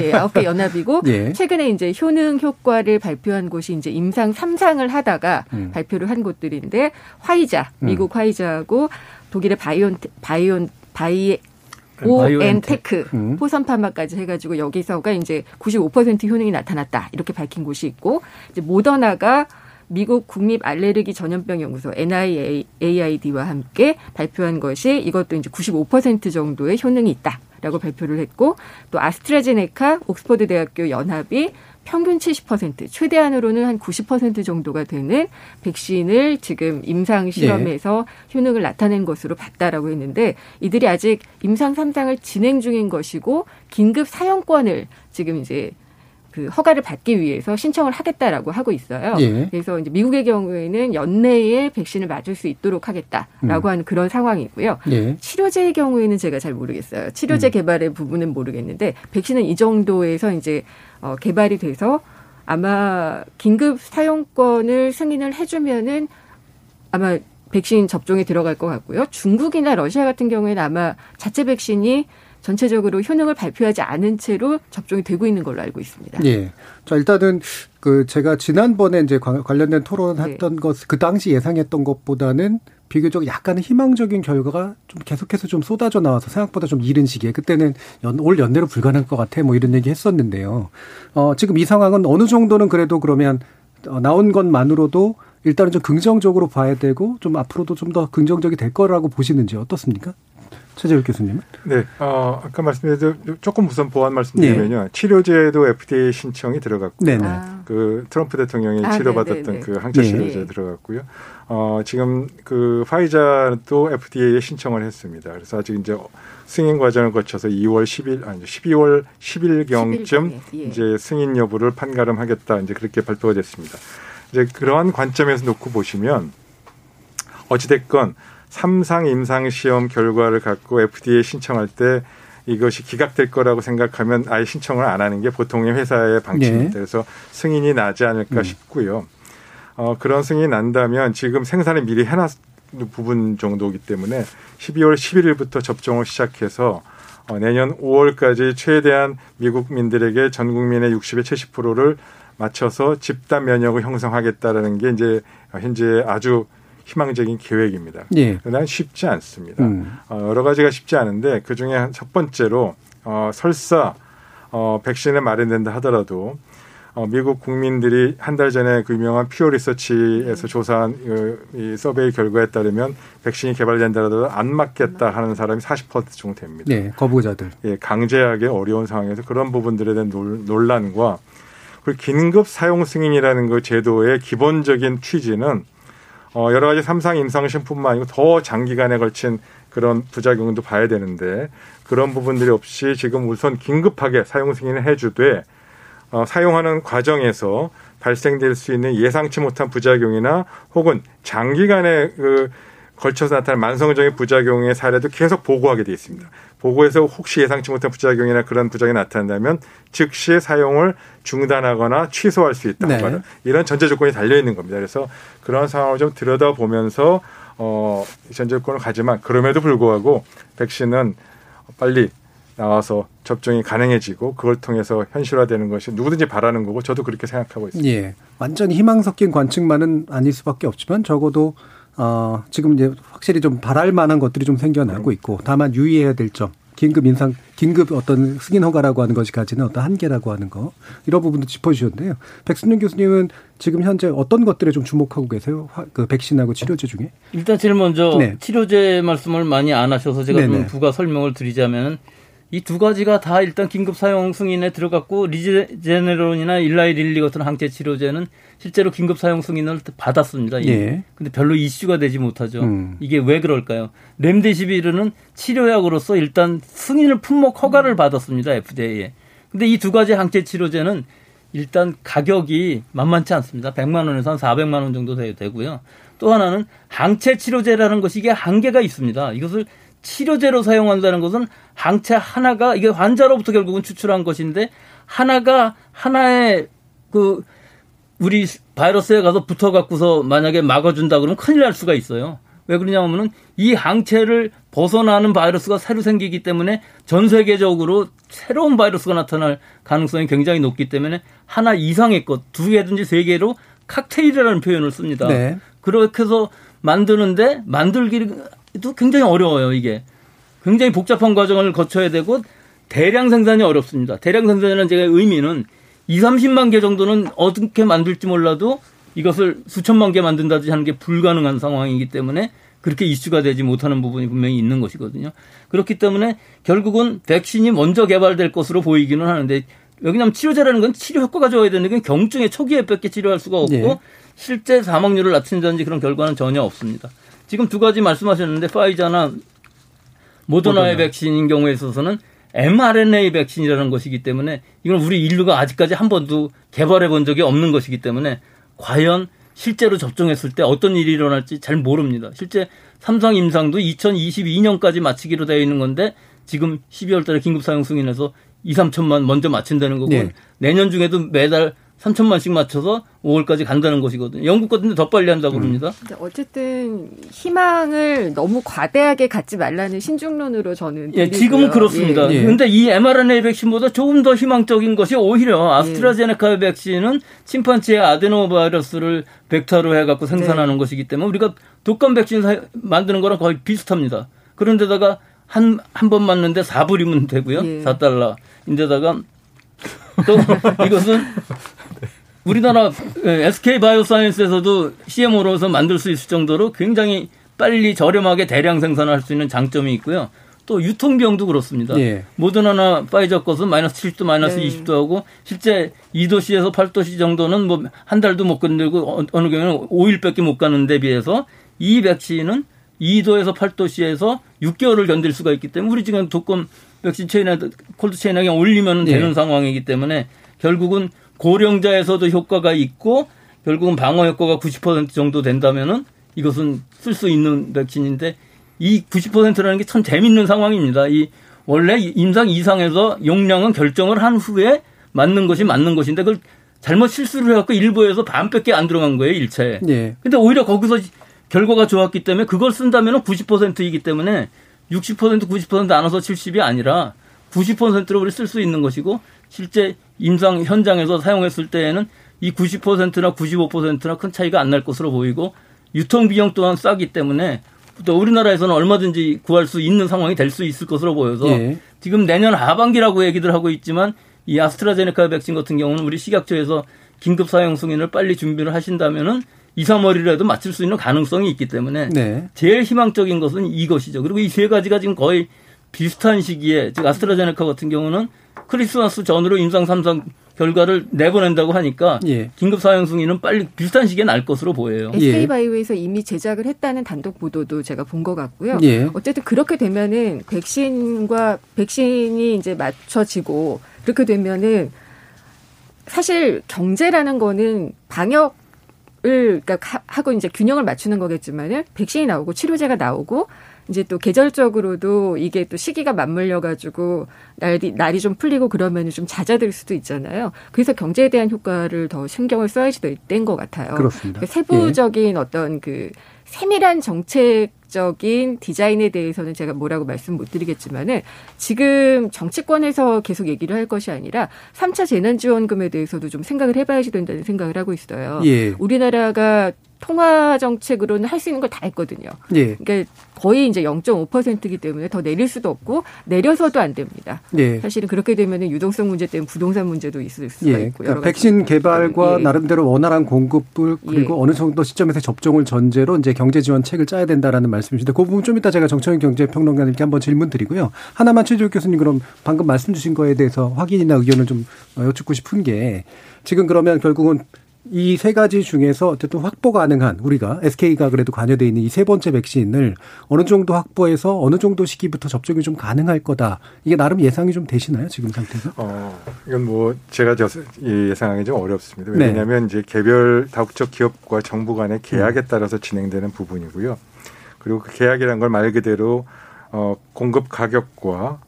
S10: 예, 9개 연합이고
S5: 예.
S10: 최근에 이제 효능 효과를 발표한 곳이 이제 임상 3상을 하다가
S5: 음.
S10: 발표를 한 곳들인데 화이자, 미국 화이자하고 독일의 바이온 바이온 바이오엔테크
S5: 음.
S10: 포선 파마까지 해가지고 여기서가 이제 95% 효능이 나타났다 이렇게 밝힌 곳이 있고 이제 모더나가 미국 국립 알레르기 전염병 연구소 NIAID와 함께 발표한 것이 이것도 이제 95% 정도의 효능이 있다라고 발표를 했고 또 아스트라제네카 옥스퍼드 대학교 연합이 평균 70% 최대한으로는 한 90% 정도가 되는 백신을 지금 임상 실험에서 효능을 나타낸 것으로 봤다라고 했는데 이들이 아직 임상 3상을 진행 중인 것이고 긴급 사용권을 지금 이제 그 허가를 받기 위해서 신청을 하겠다라고 하고 있어요.
S5: 예.
S10: 그래서 이제 미국의 경우에는 연내에 백신을 맞을 수 있도록 하겠다라고
S5: 음.
S10: 하는 그런 상황이고요.
S5: 예.
S10: 치료제의 경우에는 제가 잘 모르겠어요. 치료제
S5: 음.
S10: 개발의 부분은 모르겠는데 백신은 이 정도에서 이제 어, 개발이 돼서 아마 긴급 사용권을 승인을 해주면은 아마 백신 접종에 들어갈 것 같고요. 중국이나 러시아 같은 경우에는 아마 자체 백신이 전체적으로 효능을 발표하지 않은 채로 접종이 되고 있는 걸로 알고 있습니다.
S5: 예. 자, 일단은 그 제가 지난번에 이제 관- 관련된 토론했던
S10: 네.
S5: 것, 그 당시 예상했던 것보다는 비교적 약간은 희망적인 결과가 좀 계속해서 좀 쏟아져 나와서 생각보다 좀 이른 시기에 그때는 연, 올 연내로 불가능할 것 같아 뭐 이런 얘기 했었는데요. 어, 지금 이 상황은 어느 정도는 그래도 그러면 어, 나온 것만으로도 일단은 좀 긍정적으로 봐야 되고 좀 앞으로도 좀 더 긍정적이 될 거라고 보시는지 어떻습니까? 최재욱 교수님은?
S7: 네, 어, 아까 말씀드린 조금 우선 보완 말씀드리면요. 치료제도 FDA 신청이 들어갔고,
S5: 네네.
S10: 아.
S7: 그 트럼프 대통령이
S10: 아,
S7: 치료받았던
S10: 네네네.
S7: 그 항체
S5: 네.
S7: 치료제
S10: 네.
S7: 들어갔고요. 어, 지금 그 파이자도 FDA에 신청을 했습니다. 그래서 아직 이제 승인 과정을 거쳐서 2월 10일, 아니 12월 10일 경쯤
S10: 10일 경에, 예.
S7: 이제 승인 여부를 판가름하겠다. 이제 그렇게 발표가 됐습니다. 이제 그러한 관점에서 놓고 보시면 어찌됐건 삼상 임상 시험 결과를 갖고 FDA 신청할 때 이것이 기각될 거라고 생각하면 아예 신청을 안 하는 게 보통의 회사의 방침입니다.
S5: 네.
S7: 그래서 승인이 나지 않을까
S5: 음.
S7: 싶고요. 어, 그런 승인이 난다면 지금 생산을 미리 해놨 부분 정도이기 때문에 12월 11일부터 접종을 시작해서 어, 내년 5월까지 최대한 미국민들에게 전 국민의 60의 70%를 맞춰서 집단 면역을 형성하겠다라는 게 이제 현재 아주 희망적인 계획입니다.
S5: 예.
S7: 그러나 쉽지 않습니다.
S5: 음.
S7: 어, 여러 가지가 쉽지 않은데 그 중에 첫 번째로 어, 설사 어, 백신을 마련된다 하더라도 어, 미국 국민들이 한 달 전에 그 유명한 피오 리서치에서 조사한 그, 이 서베이 결과에 따르면 백신이 개발된다 하더라도 안 맞겠다 하는 사람이 40% 정도 됩니다.
S5: 네, 거부자들.
S7: 예, 강제하게 어려운 상황에서 그런 부분들에 대한 논- 논란과 그리고 긴급 사용 승인이라는 그 제도의 기본적인 취지는 어, 여러 가지 삼상 임상시험뿐만 아니고 더 장기간에 걸친 그런 부작용도 봐야 되는데 그런 부분들이 없이 지금 우선 긴급하게 사용 승인을 해주되 어, 사용하는 과정에서 발생될 수 있는 예상치 못한 부작용이나 혹은 장기간에 그 걸쳐서 나타난 만성적인 부작용의 사례도 계속 보고하게 돼 있습니다. 보고해서 혹시 예상치 못한 부작용이나 그런 부작용이 나타난다면 즉시 사용을 중단하거나 취소할 수 있다.
S5: 네.
S7: 이런 전제 조건이 달려 있는 겁니다. 그래서 그런 상황을 좀 들여다보면서 어, 전제 조건을 가지만 그럼에도 불구하고 백신은 빨리 나와서 접종이 가능해지고 그걸 통해서 현실화되는 것이 누구든지 바라는 거고 저도 그렇게 생각하고 있습니다.
S5: 예. 완전히 희망 섞인 관측만은 아닐 수밖에 없지만 적어도 어, 지금 이제 확실히 좀 바랄 만한 것들이 좀 생겨나고 있고 다만 유의해야 될 점. 긴급 인상, 긴급 어떤 승인 허가라고 하는 것이 가지는 어떤 한계라고 하는 거 이런 부분도 짚어주셨는데요. 백순영 교수님은 지금 현재 어떤 것들에 좀 주목하고 계세요? 화- 그 백신하고 치료제 중에?
S8: 일단 제일 먼저
S5: 네.
S8: 치료제 말씀을 많이 안 하셔서 제가 좀
S5: 네네.
S8: 부가 설명을 드리자면 이 두 가지가 다 일단 긴급 사용 승인에 들어갔고 리제네론이나 일라이릴리 같은 항체 치료제는 실제로 긴급 사용 승인을 받았습니다. 예. 근데 별로 이슈가 되지 못하죠. 음. 이게 왜 그럴까요? 렘데시비르는 치료약으로서 일단 승인을 품목 허가를 받았습니다. FDA에. 근데 이 두 가지 항체 치료제는 일단 가격이 만만치 않습니다. 100만 원에서 한 400만 원 정도 되고요. 또 하나는 항체 치료제라는 것이 이게 한계가 있습니다. 이것을 치료제로 사용한다는 것은 항체 하나가 이게 환자로부터 결국은 추출한 것인데 하나가 하나의 그 우리 바이러스에 가서 붙어 갖고서 만약에 막아준다 그러면 큰일 날 수가 있어요. 왜 그러냐면은 이 항체를 벗어나는 바이러스가 새로 생기기 때문에 전 세계적으로 새로운 바이러스가 나타날 가능성이 굉장히 높기 때문에 하나 이상의 것, 두 개든지 세 개로 칵테일이라는 표현을 씁니다. 네. 그렇게 해서 만드는데 만들기 도 굉장히 어려워요, 이게. 굉장히 복잡한 과정을 거쳐야 되고 대량 생산이 어렵습니다. 대량 생산이라는 제가 의미는 2, 30만 개 정도는 어떻게 만들지 몰라도 이것을 수천만 개 만든다든지 하는 게 불가능한 상황이기 때문에 그렇게 이슈가 되지 못하는 부분이 분명히 있는 것이거든요. 그렇기 때문에 결국은 백신이 먼저 개발될 것으로 보이기는 하는데 여기냐면 치료제라는 건 치료 효과가 좋아야 되는 게 경증의 초기에밖에 치료할 수가 없고 네. 실제 사망률을 낮춘다든지 그런 결과는 전혀 없습니다. 지금 두 가지 말씀하셨는데 파이자나 모더나의 모더나. 백신인 경우에 있어서는 mRNA 백신이라는 것이기 때문에 이건 우리 인류가 아직까지 한 번도 개발해 본 적이 없는 것이기 때문에 과연 실제로 접종했을 때 어떤 일이 일어날지 잘 모릅니다. 실제 삼성 임상도 2022년까지 마치기로 되어 있는 건데 지금 12월 달에 긴급 사용 승인해서 2, 3천만 먼저 마친다는 거고 네. 내년 중에도 매달 3천만씩 맞춰서 5월까지 간다는 것이거든요. 영국 같은 데 더 빨리 한다고 음. 그럽니다.
S10: 어쨌든 희망을 너무 과대하게 갖지 말라는 신중론으로 저는
S8: 예, 지금은 그렇습니다. 예. 그런데 이 mRNA 백신보다 조금 더 희망적인 것이 오히려 아스트라제네카 예. 백신은 침판치의 아데노 바이러스를 벡터로 해 갖고 생산하는 네. 것이기 때문에 우리가 독감 백신 만드는 거랑 거의 비슷합니다. 그런데다가 한 한 번 맞는데 4불이면 되고요. 예. 4달러. 인데다가 또 이것은 우리나라 SK 바이오사이언스에서도 CMO로서 만들 수 있을 정도로 굉장히 빨리 저렴하게 대량 생산을 할수 있는 장점이 있고요. 또 유통 비용도 그렇습니다. 예. 모더나나 파이저 것은 마이너스 70도 마이너스 네. 20도 하고 실제 2도시에서 8도시 정도는 뭐 한 달도 못 건들고 어, 어느 경우는 5일밖에 못 가는 데 비해서 이 백신은 2도에서 8도시에서 6개월을 견딜 수가 있기 때문에 우리 지금 독감 백신 체인에 콜드 체인에 그냥 올리면 네. 되는 상황이기 때문에 결국은 고령자에서도 효과가 있고 결국은 방어 효과가 90% 정도 된다면은 이것은 쓸 수 있는 백신인데 이 90%라는 게 참 재밌는 상황입니다. 이 원래 임상 이상에서 용량은 결정을 한 후에 맞는 것이 맞는 것인데 그걸 잘못 실수를 해갖고 일부에서 반밖에 안 들어간 거예요, 일차에. 네. 근데 오히려 거기서 결과가 좋았기 때문에 그걸 쓴다면 90%이기 때문에 60% 90% 나눠서 70이 아니라 90%로 우리 쓸 수 있는 것이고 실제 임상 현장에서 사용했을 때에는 이 90%나 95%나 큰 차이가 안 날 것으로 보이고 유통 비용 또한 싸기 때문에 또 우리나라에서는 얼마든지 구할 수 있는 상황이 될 수 있을 것으로 보여서 예. 지금 내년 하반기라고 얘기들 하고 있지만 이 아스트라제네카 백신 같은 경우는 우리 식약처에서 긴급 사용 승인을 빨리 준비를 하신다면은 2, 3월이라도 맞출 수 있는 가능성이 있기 때문에 네. 제일 희망적인 것은 이것이죠. 그리고 이 세 가지가 지금 거의 비슷한 시기에 즉 아스트라제네카 같은 경우는 크리스마스 전으로 임상 3상 결과를 내보낸다고 하니까 예. 긴급 사용 승인은 빨리 비슷한 시기에 날 것으로 보여요.
S10: SK 바이오에서 이미 제작을 했다는 단독 보도도 제가 본 것 같고요. 예. 어쨌든 그렇게 되면은 백신과 백신이 이제 맞춰지고 그렇게 되면은 사실 경제라는 거는 방역 을 그러니까 하고 이제 균형을 맞추는 거겠지만은 백신이 나오고 치료제가 나오고 이제 또 계절적으로도 이게 또 시기가 맞물려 가지고 날이 날이 좀 풀리고 그러면은 좀 잦아들 수도 있잖아요. 그래서 경제에 대한 효과를 더 신경을 써야지 된것 같아요.
S5: 그렇습니다.
S10: 그 세부적인 예. 어떤 그 세밀한 정책 적인 디자인에 대해서는 제가 뭐라고 말씀 못 드리겠지만은 지금 정치권에서 계속 얘기를 할 것이 아니라 3차 재난지원금에 대해서도 좀 생각을 해봐야지 된다는 생각을 하고 있어요. 예. 우리나라가 통화 정책으로는 할 수 있는 걸 다 했거든요. 예. 그러니까 거의 이제 0.5%이기 때문에 더 내릴 수도 없고 내려서도 안 됩니다. 예. 사실은 그렇게 되면 유동성 문제 때문에 부동산 문제도 있을 수가 예. 있고
S5: 그러니까 백신 개발과 예. 나름대로 원활한 공급을 그리고 예. 어느 정도 시점에서 접종을 전제로 이제 경제 지원책을 짜야 된다라는 말씀 이신데 그 부분 좀 이따 제가 정청인 경제평론가님께 한번 질문 드리고요. 하나만 최재욱 교수님 그럼 방금 말씀 주신 거에 대해서 확인이나 의견을 좀 여쭙고 싶은 게 지금 그러면 결국은 이 세 가지 중에서 어쨌든 확보 가능한 우리가 SK가 그래도 관여돼 있는 이 세 번째 백신을 어느 정도 확보해서 어느 정도 시기부터 접종이 좀 가능할 거다. 이게 나름 예상이 좀 되시나요 지금 상태에서?
S7: 어, 이건 뭐 제가 저 예상하기 좀 어렵습니다. 왜냐하면 네. 이제 개별 다국적 기업과 정부 간의 계약에 따라서 진행되는 부분이고요. 그리고 그 계약이라는 걸 말 그대로 어, 공급 가격과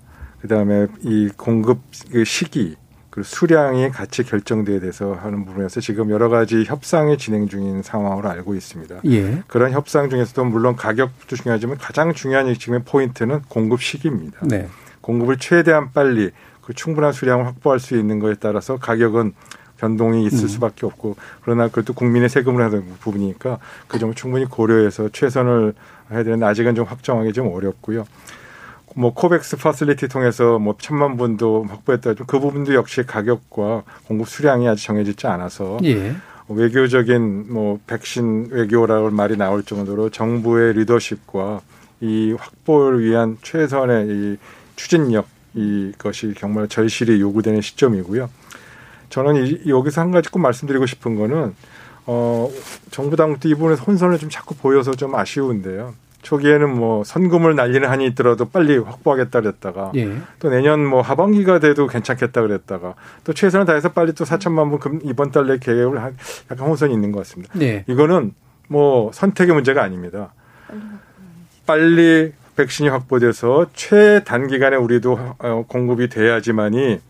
S7: 그다음에 이 공급 그 시기 그 수량이 같이 결정돼야 돼서 하는 부분에서 지금 여러 가지 협상이 진행 중인 상황으로 알고 있습니다. 예. 그런 협상 중에서도 물론 가격도 중요하지만 가장 중요한 지금의 포인트는 공급 시기입니다. 네. 공급을 최대한 빨리 그 충분한 수량을 확보할 수 있는 것에 따라서 가격은 변동이 있을 음. 수밖에 없고 그러나 그것도 국민의 세금을 하는 부분이니까 그 점을 충분히 고려해서 최선을 해야 되는데 아직은 좀 확정하기 좀 어렵고요. 뭐 코백스 파실리티 통해서 뭐 천만 분도 확보했다 그 부분도 역시 가격과 공급 수량이 아직 정해지지 않아서 예. 외교적인 뭐 백신 외교라고 말이 나올 정도로 정부의 리더십과 이 확보를 위한 최선의 이 추진력 이것이 정말 절실히 요구되는 시점이고요. 저는 이, 여기서 한 가지 꼭 말씀드리고 싶은 거는 어 정부 당국도 이 부분에서 혼선을 좀 자꾸 보여서 좀 아쉬운데요. 초기에는 뭐 선금을 날리는 한이 있더라도 빨리 확보하겠다 그랬다가 예. 또 내년 뭐 하반기가 돼도 괜찮겠다 그랬다가 또 최선을 다해서 빨리 또 4천만 분 이번 달 내 계획을 한 약간 혼선이 있는 것 같습니다. 예. 이거는 뭐 선택의 문제가 아닙니다. 빨리 백신이 확보돼서 최단기간에 우리도 어, 공급이 돼야지만이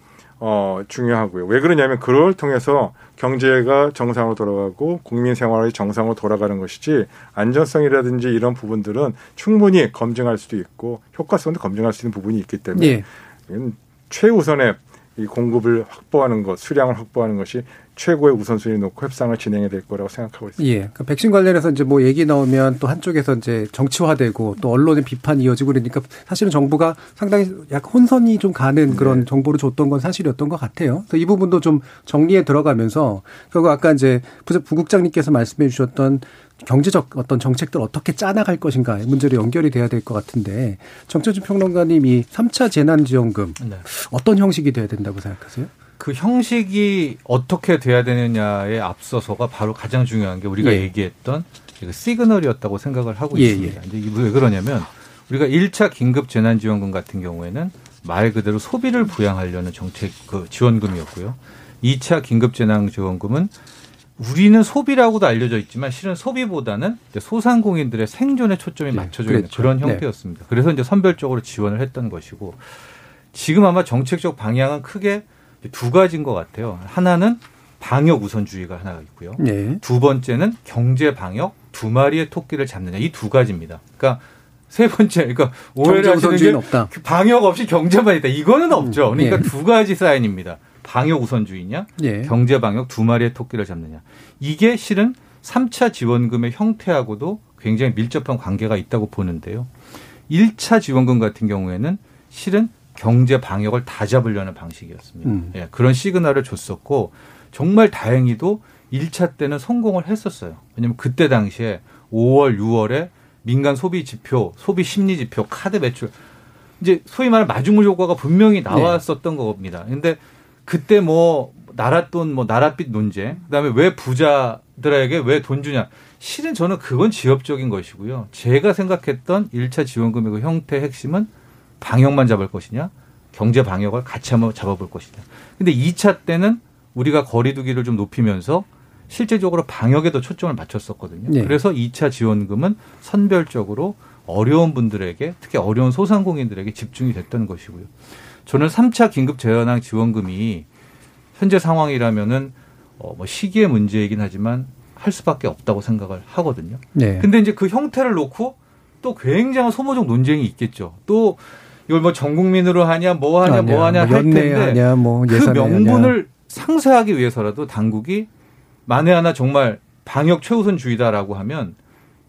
S7: 어, 중요하고요. 왜 그러냐면 그걸 통해서 경제가 정상으로 돌아가고 국민 생활이 정상으로 돌아가는 것이지 안전성이라든지 이런 부분들은 충분히 검증할 수도 있고 효과성도 검증할 수 있는 부분이 있기 때문에 예. 최우선의 이 공급을 확보하는 것, 수량을 확보하는 것이 최고의 우선순위 놓고 협상을 진행해야 될 거라고 생각하고 있습니다.
S5: 예. 그러니까 백신 관련해서 이제 뭐 얘기 나오면 또 한쪽에서 이제 정치화되고 또 언론의 비판이 이어지고 그러니까 사실은 정부가 상당히 약 혼선이 좀 가는 네. 그런 정보를 줬던 건 사실이었던 것 같아요. 그래서 이 부분도 좀 정리에 들어가면서 결국 아까 이제 부국장님께서 말씀해 주셨던 경제적 어떤 정책들 어떻게 짜나갈 것인가 문제로 연결이 돼야 될 것 같은데 정철준 평론가님이 3차 재난지원금 네. 어떤 형식이 돼야 된다고 생각하세요?
S9: 그 형식이 어떻게 돼야 되느냐에 앞서서가 바로 가장 중요한 게 우리가 예. 얘기했던 그 시그널이었다고 생각을 하고 예, 있습니다. 예. 이제 왜 그러냐면 우리가 1차 긴급 재난지원금 같은 경우에는 말 그대로 소비를 부양하려는 정책 그 지원금이었고요. 2차 긴급 재난지원금은 우리는 소비라고도 알려져 있지만 실은 소비보다는 소상공인들의 생존에 초점이 네, 맞춰져 있는 그렇죠. 그런 네. 형태였습니다. 네. 그래서 이제 선별적으로 지원을 했던 것이고 지금 아마 정책적 방향은 크게 두 가지인 것 같아요. 하나는 방역 우선주의가 하나가 있고요. 네. 두 번째는 경제 방역 두 마리의 토끼를 잡느냐 이 두 가지입니다. 그러니까 세 번째, 그러니까 오해를 하시는 게 없다. 방역 없이 경제만 있다. 이거는 없죠. 음, 그러니까 네. 두 가지 사인입니다. 방역 우선주의냐, 네. 경제 방역 두 마리의 토끼를 잡느냐. 이게 실은 3차 지원금의 형태하고도 굉장히 밀접한 관계가 있다고 보는데요. 1차 지원금 같은 경우에는 실은 경제 방역을 다 잡으려는 방식이었습니다. 음. 예, 그런 시그널을 줬었고 정말 다행히도 1차 때는 성공을 했었어요. 왜냐하면 그때 당시에 5월, 6월에 민간 소비 지표, 소비 심리 지표, 카드 매출 이제 소위 말하는 마중물 효과가 분명히 네. 나왔었던 네. 겁니다. 근데 그때 뭐 나랏돈, 뭐 나랏빚 논쟁, 그다음에 왜 부자들에게 왜 돈 주냐. 실은 저는 그건 지엽적인 것이고요. 제가 생각했던 1차 지원금의 그 형태 핵심은 방역만 잡을 것이냐, 경제 방역을 같이 한번 잡아볼 것이냐. 근데 2차 때는 우리가 거리두기를 좀 높이면서 실제적으로 방역에도 초점을 맞췄었거든요. 네. 그래서 2차 지원금은 선별적으로 어려운 분들에게 특히 어려운 소상공인들에게 집중이 됐던 것이고요. 저는 3차 긴급 재난항 지원금이 현재 상황이라면은 어뭐 시기의 문제이긴 하지만 할 수밖에 없다고 생각을 하거든요. 네. 근데 이제 그 형태를 놓고 또 굉장한 소모적 논쟁이 있겠죠. 또 이걸 뭐 전 국민으로 하냐 뭐 하냐 아니야, 뭐 하냐 뭐 할 텐데 하냐, 뭐 그 명분을 하냐. 상쇄하기 위해서라도 당국이 만에 하나 정말 방역 최우선주의다라고 하면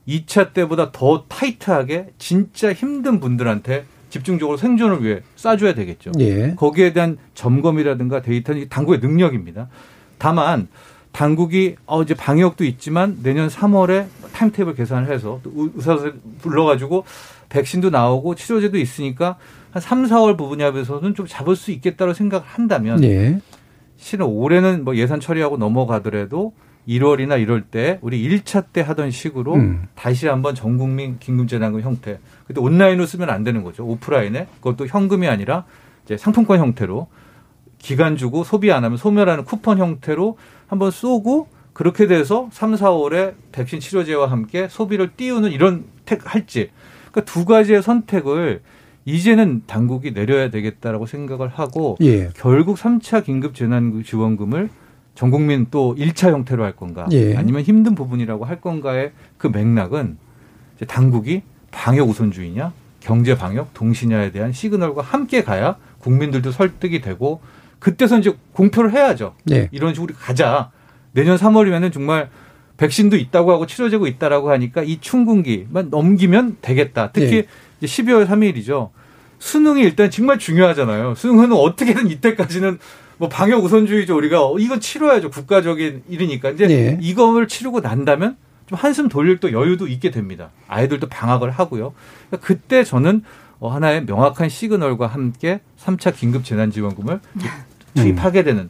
S9: 2차 때보다 더 타이트하게 진짜 힘든 분들한테 집중적으로 생존을 위해 쏴줘야 되겠죠. 예. 거기에 대한 점검이라든가 데이터는 당국의 능력입니다. 다만 당국이 어 이제 방역도 있지만 내년 3월에 타임테이블 계산을 해서 의사들 불러가지고 백신도 나오고 치료제도 있으니까 한 3, 4월 부분야에서는 좀 잡을 수 있겠다고 생각을 한다면 예. 실은 올해는 뭐 예산 처리하고 넘어가더라도 1월이나 이럴 때 우리 1차 때 하던 식으로 음. 다시 한번 전 국민 긴급 재난금 형태. 그때 온라인으로 쓰면 안 되는 거죠. 오프라인에 그것도 현금이 아니라 이제 상품권 형태로 기간 주고 소비 안 하면 소멸하는 쿠폰 형태로 한번 쏘고 그렇게 돼서 3, 4월에 백신 치료제와 함께 소비를 띄우는 이런 택 할지. 그러니까 두 가지의 선택을 이제는 당국이 내려야 되겠다라고 생각을 하고 예. 결국 3차 긴급 재난 지원금을 전 국민 또 1차 형태로 할 건가 예. 아니면 힘든 부분이라고 할 건가의 그 맥락은 이제 당국이 방역 우선주의냐 경제 방역 동시냐에 대한 시그널과 함께 가야 국민들도 설득이 되고 그때서 이제 공표를 해야죠. 예. 이런 식으로 가자. 내년 3월이면은 정말 백신도 있다고 하고 치료제고 있다라고 하니까 이 춘군기만 넘기면 되겠다. 특히 예. 이제 12월 3일이죠. 수능이 일단 정말 중요하잖아요. 수능은 어떻게든 이때까지는 뭐 방역 우선주의죠. 우리가 어, 이건 치러야죠. 국가적인 일이니까. 이제 네. 이걸 치르고 난다면 좀 한숨 돌릴 또 여유도 있게 됩니다. 아이들도 방학을 하고요. 그러니까 그때 저는 어, 하나의 명확한 시그널과 함께 3차 긴급 재난지원금을 음. 투입하게 되는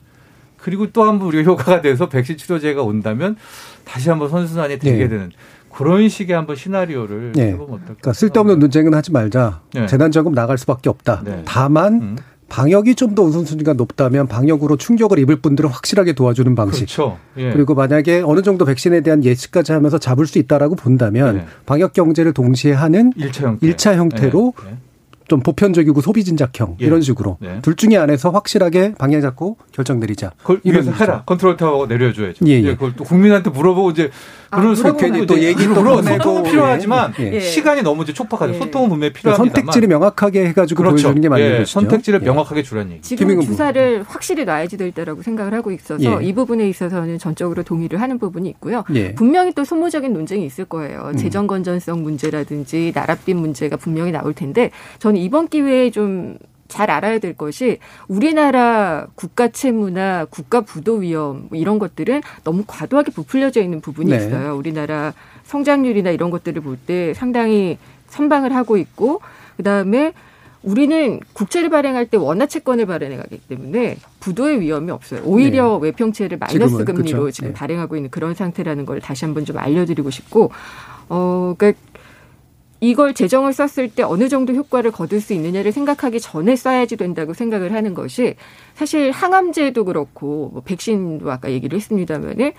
S9: 그리고 또 한 번 우리가 효과가 돼서 백신 치료제가 온다면 다시 한번 선순환이 되게 네. 되는 그런 식의 한번 시나리오를 네. 해보면 어떨까?
S5: 그러니까 쓸데없는 논쟁은 하지 말자. 네. 재난자금 나갈 수밖에 없다. 네. 다만 음. 방역이 좀 더 우선순위가 높다면 방역으로 충격을 입을 분들을 확실하게 도와주는 방식. 그렇죠. 예. 그리고 만약에 어느 정도 백신에 대한 예측까지 하면서 잡을 수 있다라고 본다면 네. 방역 경제를 동시에 하는 1차, 형태. 1차 형태로 네. 네. 좀 보편적이고 소비 진작형 예. 이런 식으로 네. 둘 중에 안에서 확실하게 방향 잡고 결정 내리자.
S9: 그걸 이래서 해라. 컨트롤 타워하고 내려줘야죠. 예, 예. 예. 그걸 또 국민한테 물어보고 이제 아, 그런 아, 괜히 또 얘기 또 물어 소통은 필요하지만 예. 시간이 너무 이제 촉박하죠. 예. 소통은 분명히 필요합니다.
S5: 선택지를 명확하게 해가지고 그렇죠. 보여주는 게 맞는 예. 것이죠.
S9: 선택지를 명확하게 주라는 얘기.
S10: 지금 주사를 확실히 놔야지 될 때라고 생각을 하고 있어서 이 부분에 있어서는 전적으로 동의를 하는 부분이 있고요. 분명히 또 소모적인 논쟁이 있을 거예요. 음. 재정 건전성 문제라든지 나랏빛 문제가 분명히 나올 텐데 저는 이번 기회에 좀 잘 알아야 될 것이 우리나라 국가 채무나 국가 부도 위험 뭐 이런 것들은 너무 과도하게 부풀려져 있는 부분이 네. 있어요. 우리나라 성장률이나 이런 것들을 볼 때 상당히 선방을 하고 있고 그다음에 우리는 국채를 발행할 때 원화 채권을 발행하기 때문에 부도의 위험이 없어요. 오히려 네. 외평채를 마이너스 지금은, 금리로 그렇죠. 지금 네. 발행하고 있는 그런 상태라는 걸 다시 한번 좀 알려드리고 싶고, 어, 그러니까 이걸 재정을 썼을 때 어느 정도 효과를 거둘 수 있느냐를 생각하기 전에 써야지 된다고 생각을 하는 것이 사실 항암제도 그렇고 뭐 백신도 아까 얘기를 했습니다면은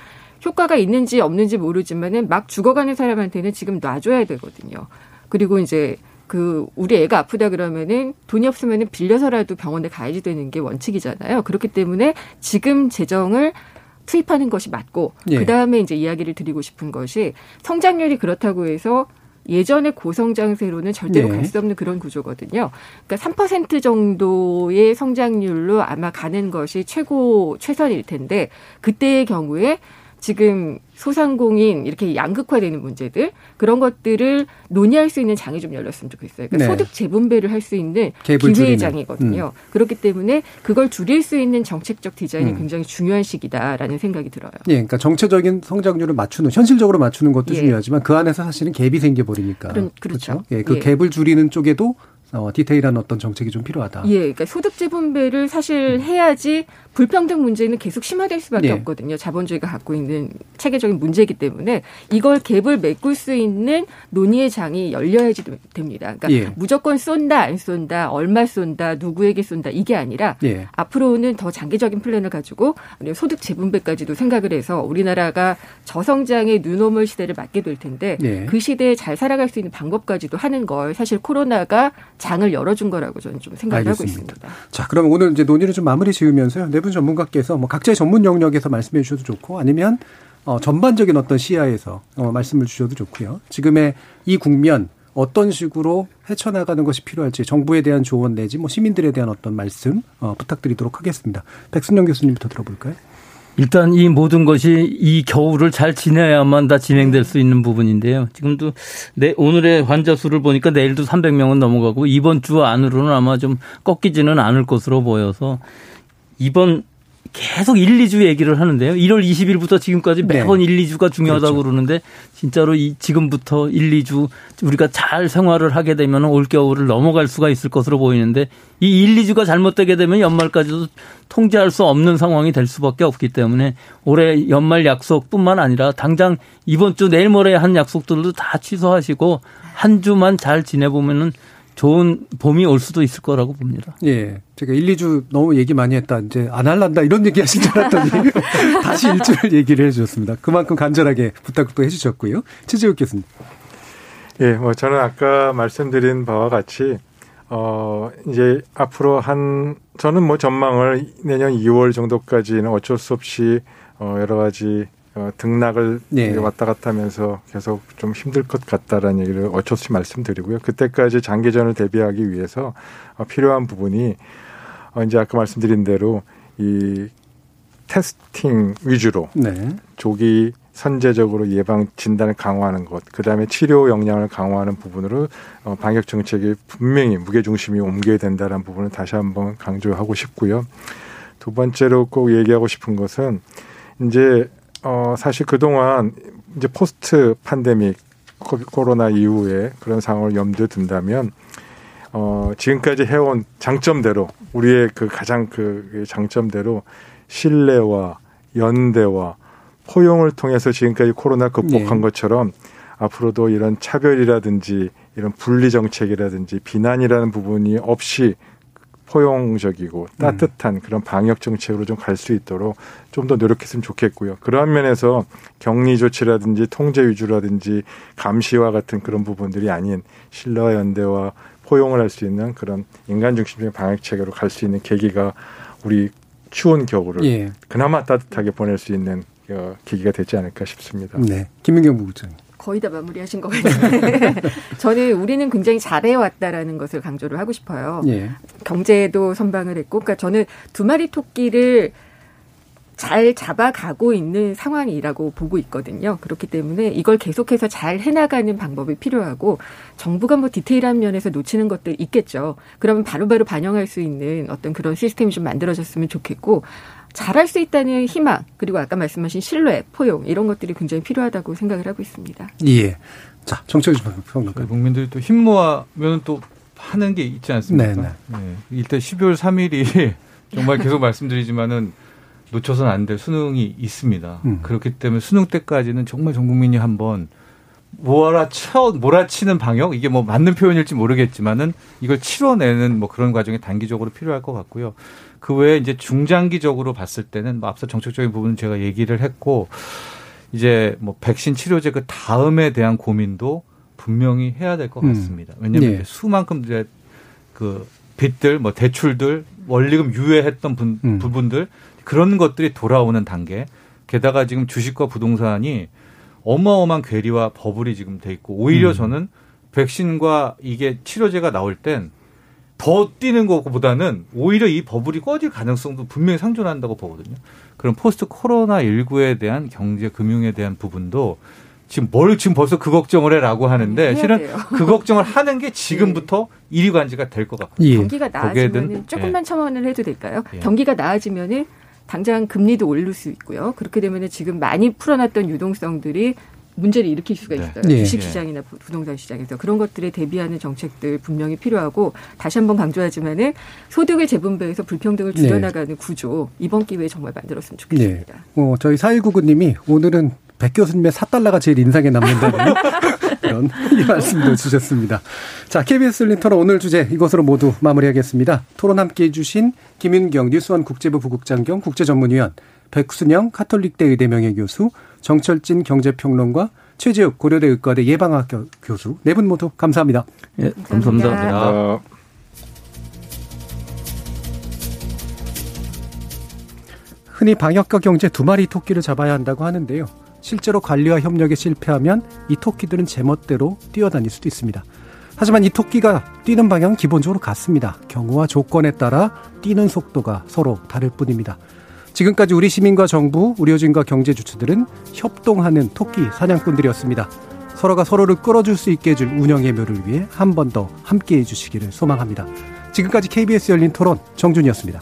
S10: 효과가 있는지 없는지 모르지만은 막 죽어가는 사람한테는 지금 놔줘야 되거든요. 그리고 이제 그 우리 애가 아프다 그러면은 돈이 없으면은 빌려서라도 병원에 가야지 되는 게 원칙이잖아요. 그렇기 때문에 지금 재정을 투입하는 것이 맞고 예. 그 다음에 이제 이야기를 드리고 싶은 것이 성장률이 그렇다고 해서 예전의 고성장세로는 절대로 네. 갈수 없는 그런 구조거든요. 그러니까 3% 정도의 성장률로 아마 가는 것이 최고 최선일 텐데 그때의 경우에 지금 소상공인 이렇게 양극화되는 문제들 그런 것들을 논의할 수 있는 장이 좀 열렸으면 좋겠어요. 그러니까 네. 소득 재분배를 할 수 있는 기회의 장이거든요. 음. 그렇기 때문에 그걸 줄일 수 있는 정책적 디자인이 음. 굉장히 중요한 시기다라는 생각이 들어요.
S5: 예, 그러니까 전체적인 성장률을 맞추는 현실적으로 맞추는 것도 예. 중요하지만 그 안에서 사실은 갭이 생겨 버리니까
S10: 그렇죠. 그렇죠.
S5: 예, 그 예. 갭을 줄이는 쪽에도 어, 디테일한 어떤 정책이 좀 필요하다.
S10: 예, 그러니까 소득 재 분배를 사실 해야지 불평등 문제는 계속 심화될 수밖에 예. 없거든요. 자본주의가 갖고 있는 체계적인 문제이기 때문에 이걸 갭을 메꿀 수 있는 논의의 장이 열려야지 됩니다. 그러니까 예. 무조건 쏜다 안 쏜다 얼마 쏜다 누구에게 쏜다 이게 아니라 예. 앞으로는 더 장기적인 플랜을 가지고 소득 재분배까지도 생각을 해서 우리나라가 저성장의 뉴노멀 시대를 맞게 될 텐데 예. 그 시대에 잘 살아갈 수 있는 방법까지도 하는 걸 사실 코로나가 장을 열어준 거라고 저는 좀 생각을 알겠습니다. 하고 있습니다.
S5: 자, 그럼 오늘 이제 논의를 좀 마무리 지으면서요. 네 분 전문가께서 뭐 각자의 전문 영역에서 말씀해 주셔도 좋고 아니면 어, 전반적인 어떤 시야에서 어, 말씀을 주셔도 좋고요. 지금의 이 국면 어떤 식으로 헤쳐나가는 것이 필요할지 정부에 대한 조언 내지 뭐 시민들에 대한 어떤 말씀 어, 부탁드리도록 하겠습니다. 백순영 교수님부터 들어볼까요?
S8: 일단 이 모든 것이 이 겨울을 잘 지내야만 다 진행될 수 있는 부분인데요. 지금도 내 오늘의 환자 수를 보니까 내일도 300명은 넘어가고 이번 주 안으로는 아마 좀 꺾이지는 않을 것으로 보여서 이번 계속 1, 2주 얘기를 하는데요. 1월 20일부터 지금까지 매번 네. 1, 2주가 중요하다고 그렇죠. 그러는데 진짜로 이 지금부터 1, 2주 우리가 잘 생활을 하게 되면 올겨울을 넘어갈 수가 있을 것으로 보이는데 이 1, 2주가 잘못되게 되면 연말까지도 통제할 수 없는 상황이 될 수밖에 없기 때문에 올해 연말 약속뿐만 아니라 당장 이번 주 내일 모레 한 약속들도 다 취소하시고 한 주만 잘 지내보면은 좋은 봄이 올 수도 있을 거라고 봅니다.
S5: 예. 제가 1, 2주 너무 얘기 많이 했다. 이제 안 할란다. 이런 얘기 하신 줄 알았더니 다시 일주일 얘기를 해 주셨습니다. 그만큼 간절하게 부탁도 해 주셨고요. 최재욱 교수님.
S7: 예, 뭐 저는 아까 말씀드린 바와 같이 어 이제 앞으로 한 저는 뭐 전망을 내년 2월 정도까지는 어쩔 수 없이 어 여러 가지 어, 등락을 네. 왔다 갔다 하면서 계속 좀 힘들 것 같다라는 얘기를 어쩔 수 없이 말씀드리고요. 그때까지 장기전을 대비하기 위해서 어, 필요한 부분이 어, 이제 아까 말씀드린 대로 이 테스팅 위주로 네. 조기 선제적으로 예방 진단을 강화하는 것, 그 다음에 치료 역량을 강화하는 부분으로 어, 방역 정책이 분명히 무게 중심이 옮겨야 된다는 부분을 다시 한번 강조하고 싶고요. 두 번째로 꼭 얘기하고 싶은 것은 이제 어, 사실 그동안 이제 포스트 판데믹 코로나 이후에 그런 상황을 염두에 둔다면 어, 지금까지 해온 장점대로 우리의 그 가장 그 장점대로 신뢰와 연대와 포용을 통해서 지금까지 코로나 극복한 네. 것처럼 앞으로도 이런 차별이라든지 이런 분리 정책이라든지 비난이라는 부분이 없이 포용적이고 음. 따뜻한 그런 방역 정책으로 좀 갈 수 있도록 좀 더 노력했으면 좋겠고요. 그러한 면에서 격리 조치라든지 통제 위주라든지 감시와 같은 그런 부분들이 아닌 신뢰와 연대와 포용을 할 수 있는 그런 인간 중심적인 방역 체계로 갈 수 있는 계기가 우리 추운 겨울을 예. 그나마 따뜻하게 보낼 수 있는 어, 계기가 되지 않을까 싶습니다.
S5: 네, 김민경 부부장님.
S10: 거의 다 마무리하신 것 같은데 저는 우리는 굉장히 잘해왔다라는 것을 강조를 하고 싶어요. 예. 경제도 선방을 했고, 그러니까 저는 두 마리 토끼를 잘 잡아가고 있는 상황이라고 보고 있거든요. 그렇기 때문에 이걸 계속해서 잘 해나가는 방법이 필요하고 정부가 뭐 디테일한 면에서 놓치는 것들 있겠죠. 그러면 바로바로 반영할 수 있는 어떤 그런 시스템이 좀 만들어졌으면 좋겠고 잘할 수 있다는 희망 그리고 아까 말씀하신 신뢰, 포용 이런 것들이 굉장히 필요하다고 생각을 하고 있습니다.
S5: 예. 자, 정철 평론가.
S9: 국민들이 또 힘모하면 또 하는 게 있지 않습니까? 네네. 네. 일단 12월 3일이 정말 계속 말씀드리지만은 놓쳐서는 안될 수능이 있습니다. 음. 그렇기 때문에 수능 때까지는 정말 전 국민이 한번 몰아쳐 몰아치는 방역 이게 뭐 맞는 표현일지 모르겠지만은 이걸 치러내는 뭐 그런 과정이 단기적으로 필요할 것 같고요. 그 외에 이제 중장기적으로 봤을 때는 뭐 앞서 정책적인 부분은 제가 얘기를 했고 이제 뭐 백신 치료제 그 다음에 대한 고민도 분명히 해야 될것 음. 같습니다. 왜냐하면 네. 수만큼 이제 그 빚들 뭐 대출들 원리금 유예했던 분, 음. 부분들 그런 것들이 돌아오는 단계. 게다가 지금 주식과 부동산이 어마어마한 괴리와 버블이 지금 돼 있고 오히려 음. 저는 백신과 이게 치료제가 나올 땐 더 뛰는 것보다는 오히려 이 버블이 꺼질 가능성도 분명히 상존한다고 보거든요. 그럼 포스트 코로나 19에 대한 경제 금융에 대한 부분도 지금 뭘 지금 벌써 그 걱정을 해라고 하는데 실은 돼요. 그 걱정을 하는 게 지금부터 네. 일위관지가 될 것 같고
S10: 예. 경기가 나아지면 조금만 예. 첨언을 해도 될까요? 예. 경기가 나아지면은 당장 금리도 오를 수 있고요. 그렇게 되면 지금 많이 풀어놨던 유동성들이 문제를 일으킬 수가 네. 있어요. 네. 주식 시장이나 부동산 시장에서 그런 것들에 대비하는 정책들 분명히 필요하고 다시 한번 강조하지만은 소득의 재분배에서 불평등을 네. 줄여나가는 네. 구조 이번 기회에 정말 만들었으면 좋겠습니다. 네.
S5: 어, 저희 4199님이 오늘은 백 교수님의 4달러가 제일 인상에 남는다는 그런 이 말씀도 주셨습니다. 자, KBS 열린 토론 오늘 주제 이것으로 모두 마무리하겠습니다. 토론 함께 해주신 김윤경 뉴스원 국제부 부국장 겸 국제전문위원 백순영 카톨릭대 의대 명예교수 정철진 경제평론가 최재욱 고려대 의과대 예방학교 교수 네 분 모두 감사합니다.
S8: 예, 감사합니다. 감사합니다.
S5: 흔히 방역과 경제 두 마리 토끼를 잡아야 한다고 하는데요. 실제로 관리와 협력에 실패하면 이 토끼들은 제멋대로 뛰어다닐 수도 있습니다. 하지만 이 토끼가 뛰는 방향은 기본적으로 같습니다. 경우와 조건에 따라 뛰는 속도가 서로 다를 뿐입니다. 지금까지 우리 시민과 정부, 의료진과 경제 주체들은 협동하는 토끼 사냥꾼들이었습니다. 서로가 서로를 끌어줄 수 있게 해줄 운영의 묘를 위해 한 번 더 함께 해 주시기를 소망합니다. 지금까지 KBS 열린 토론 정준이었습니다.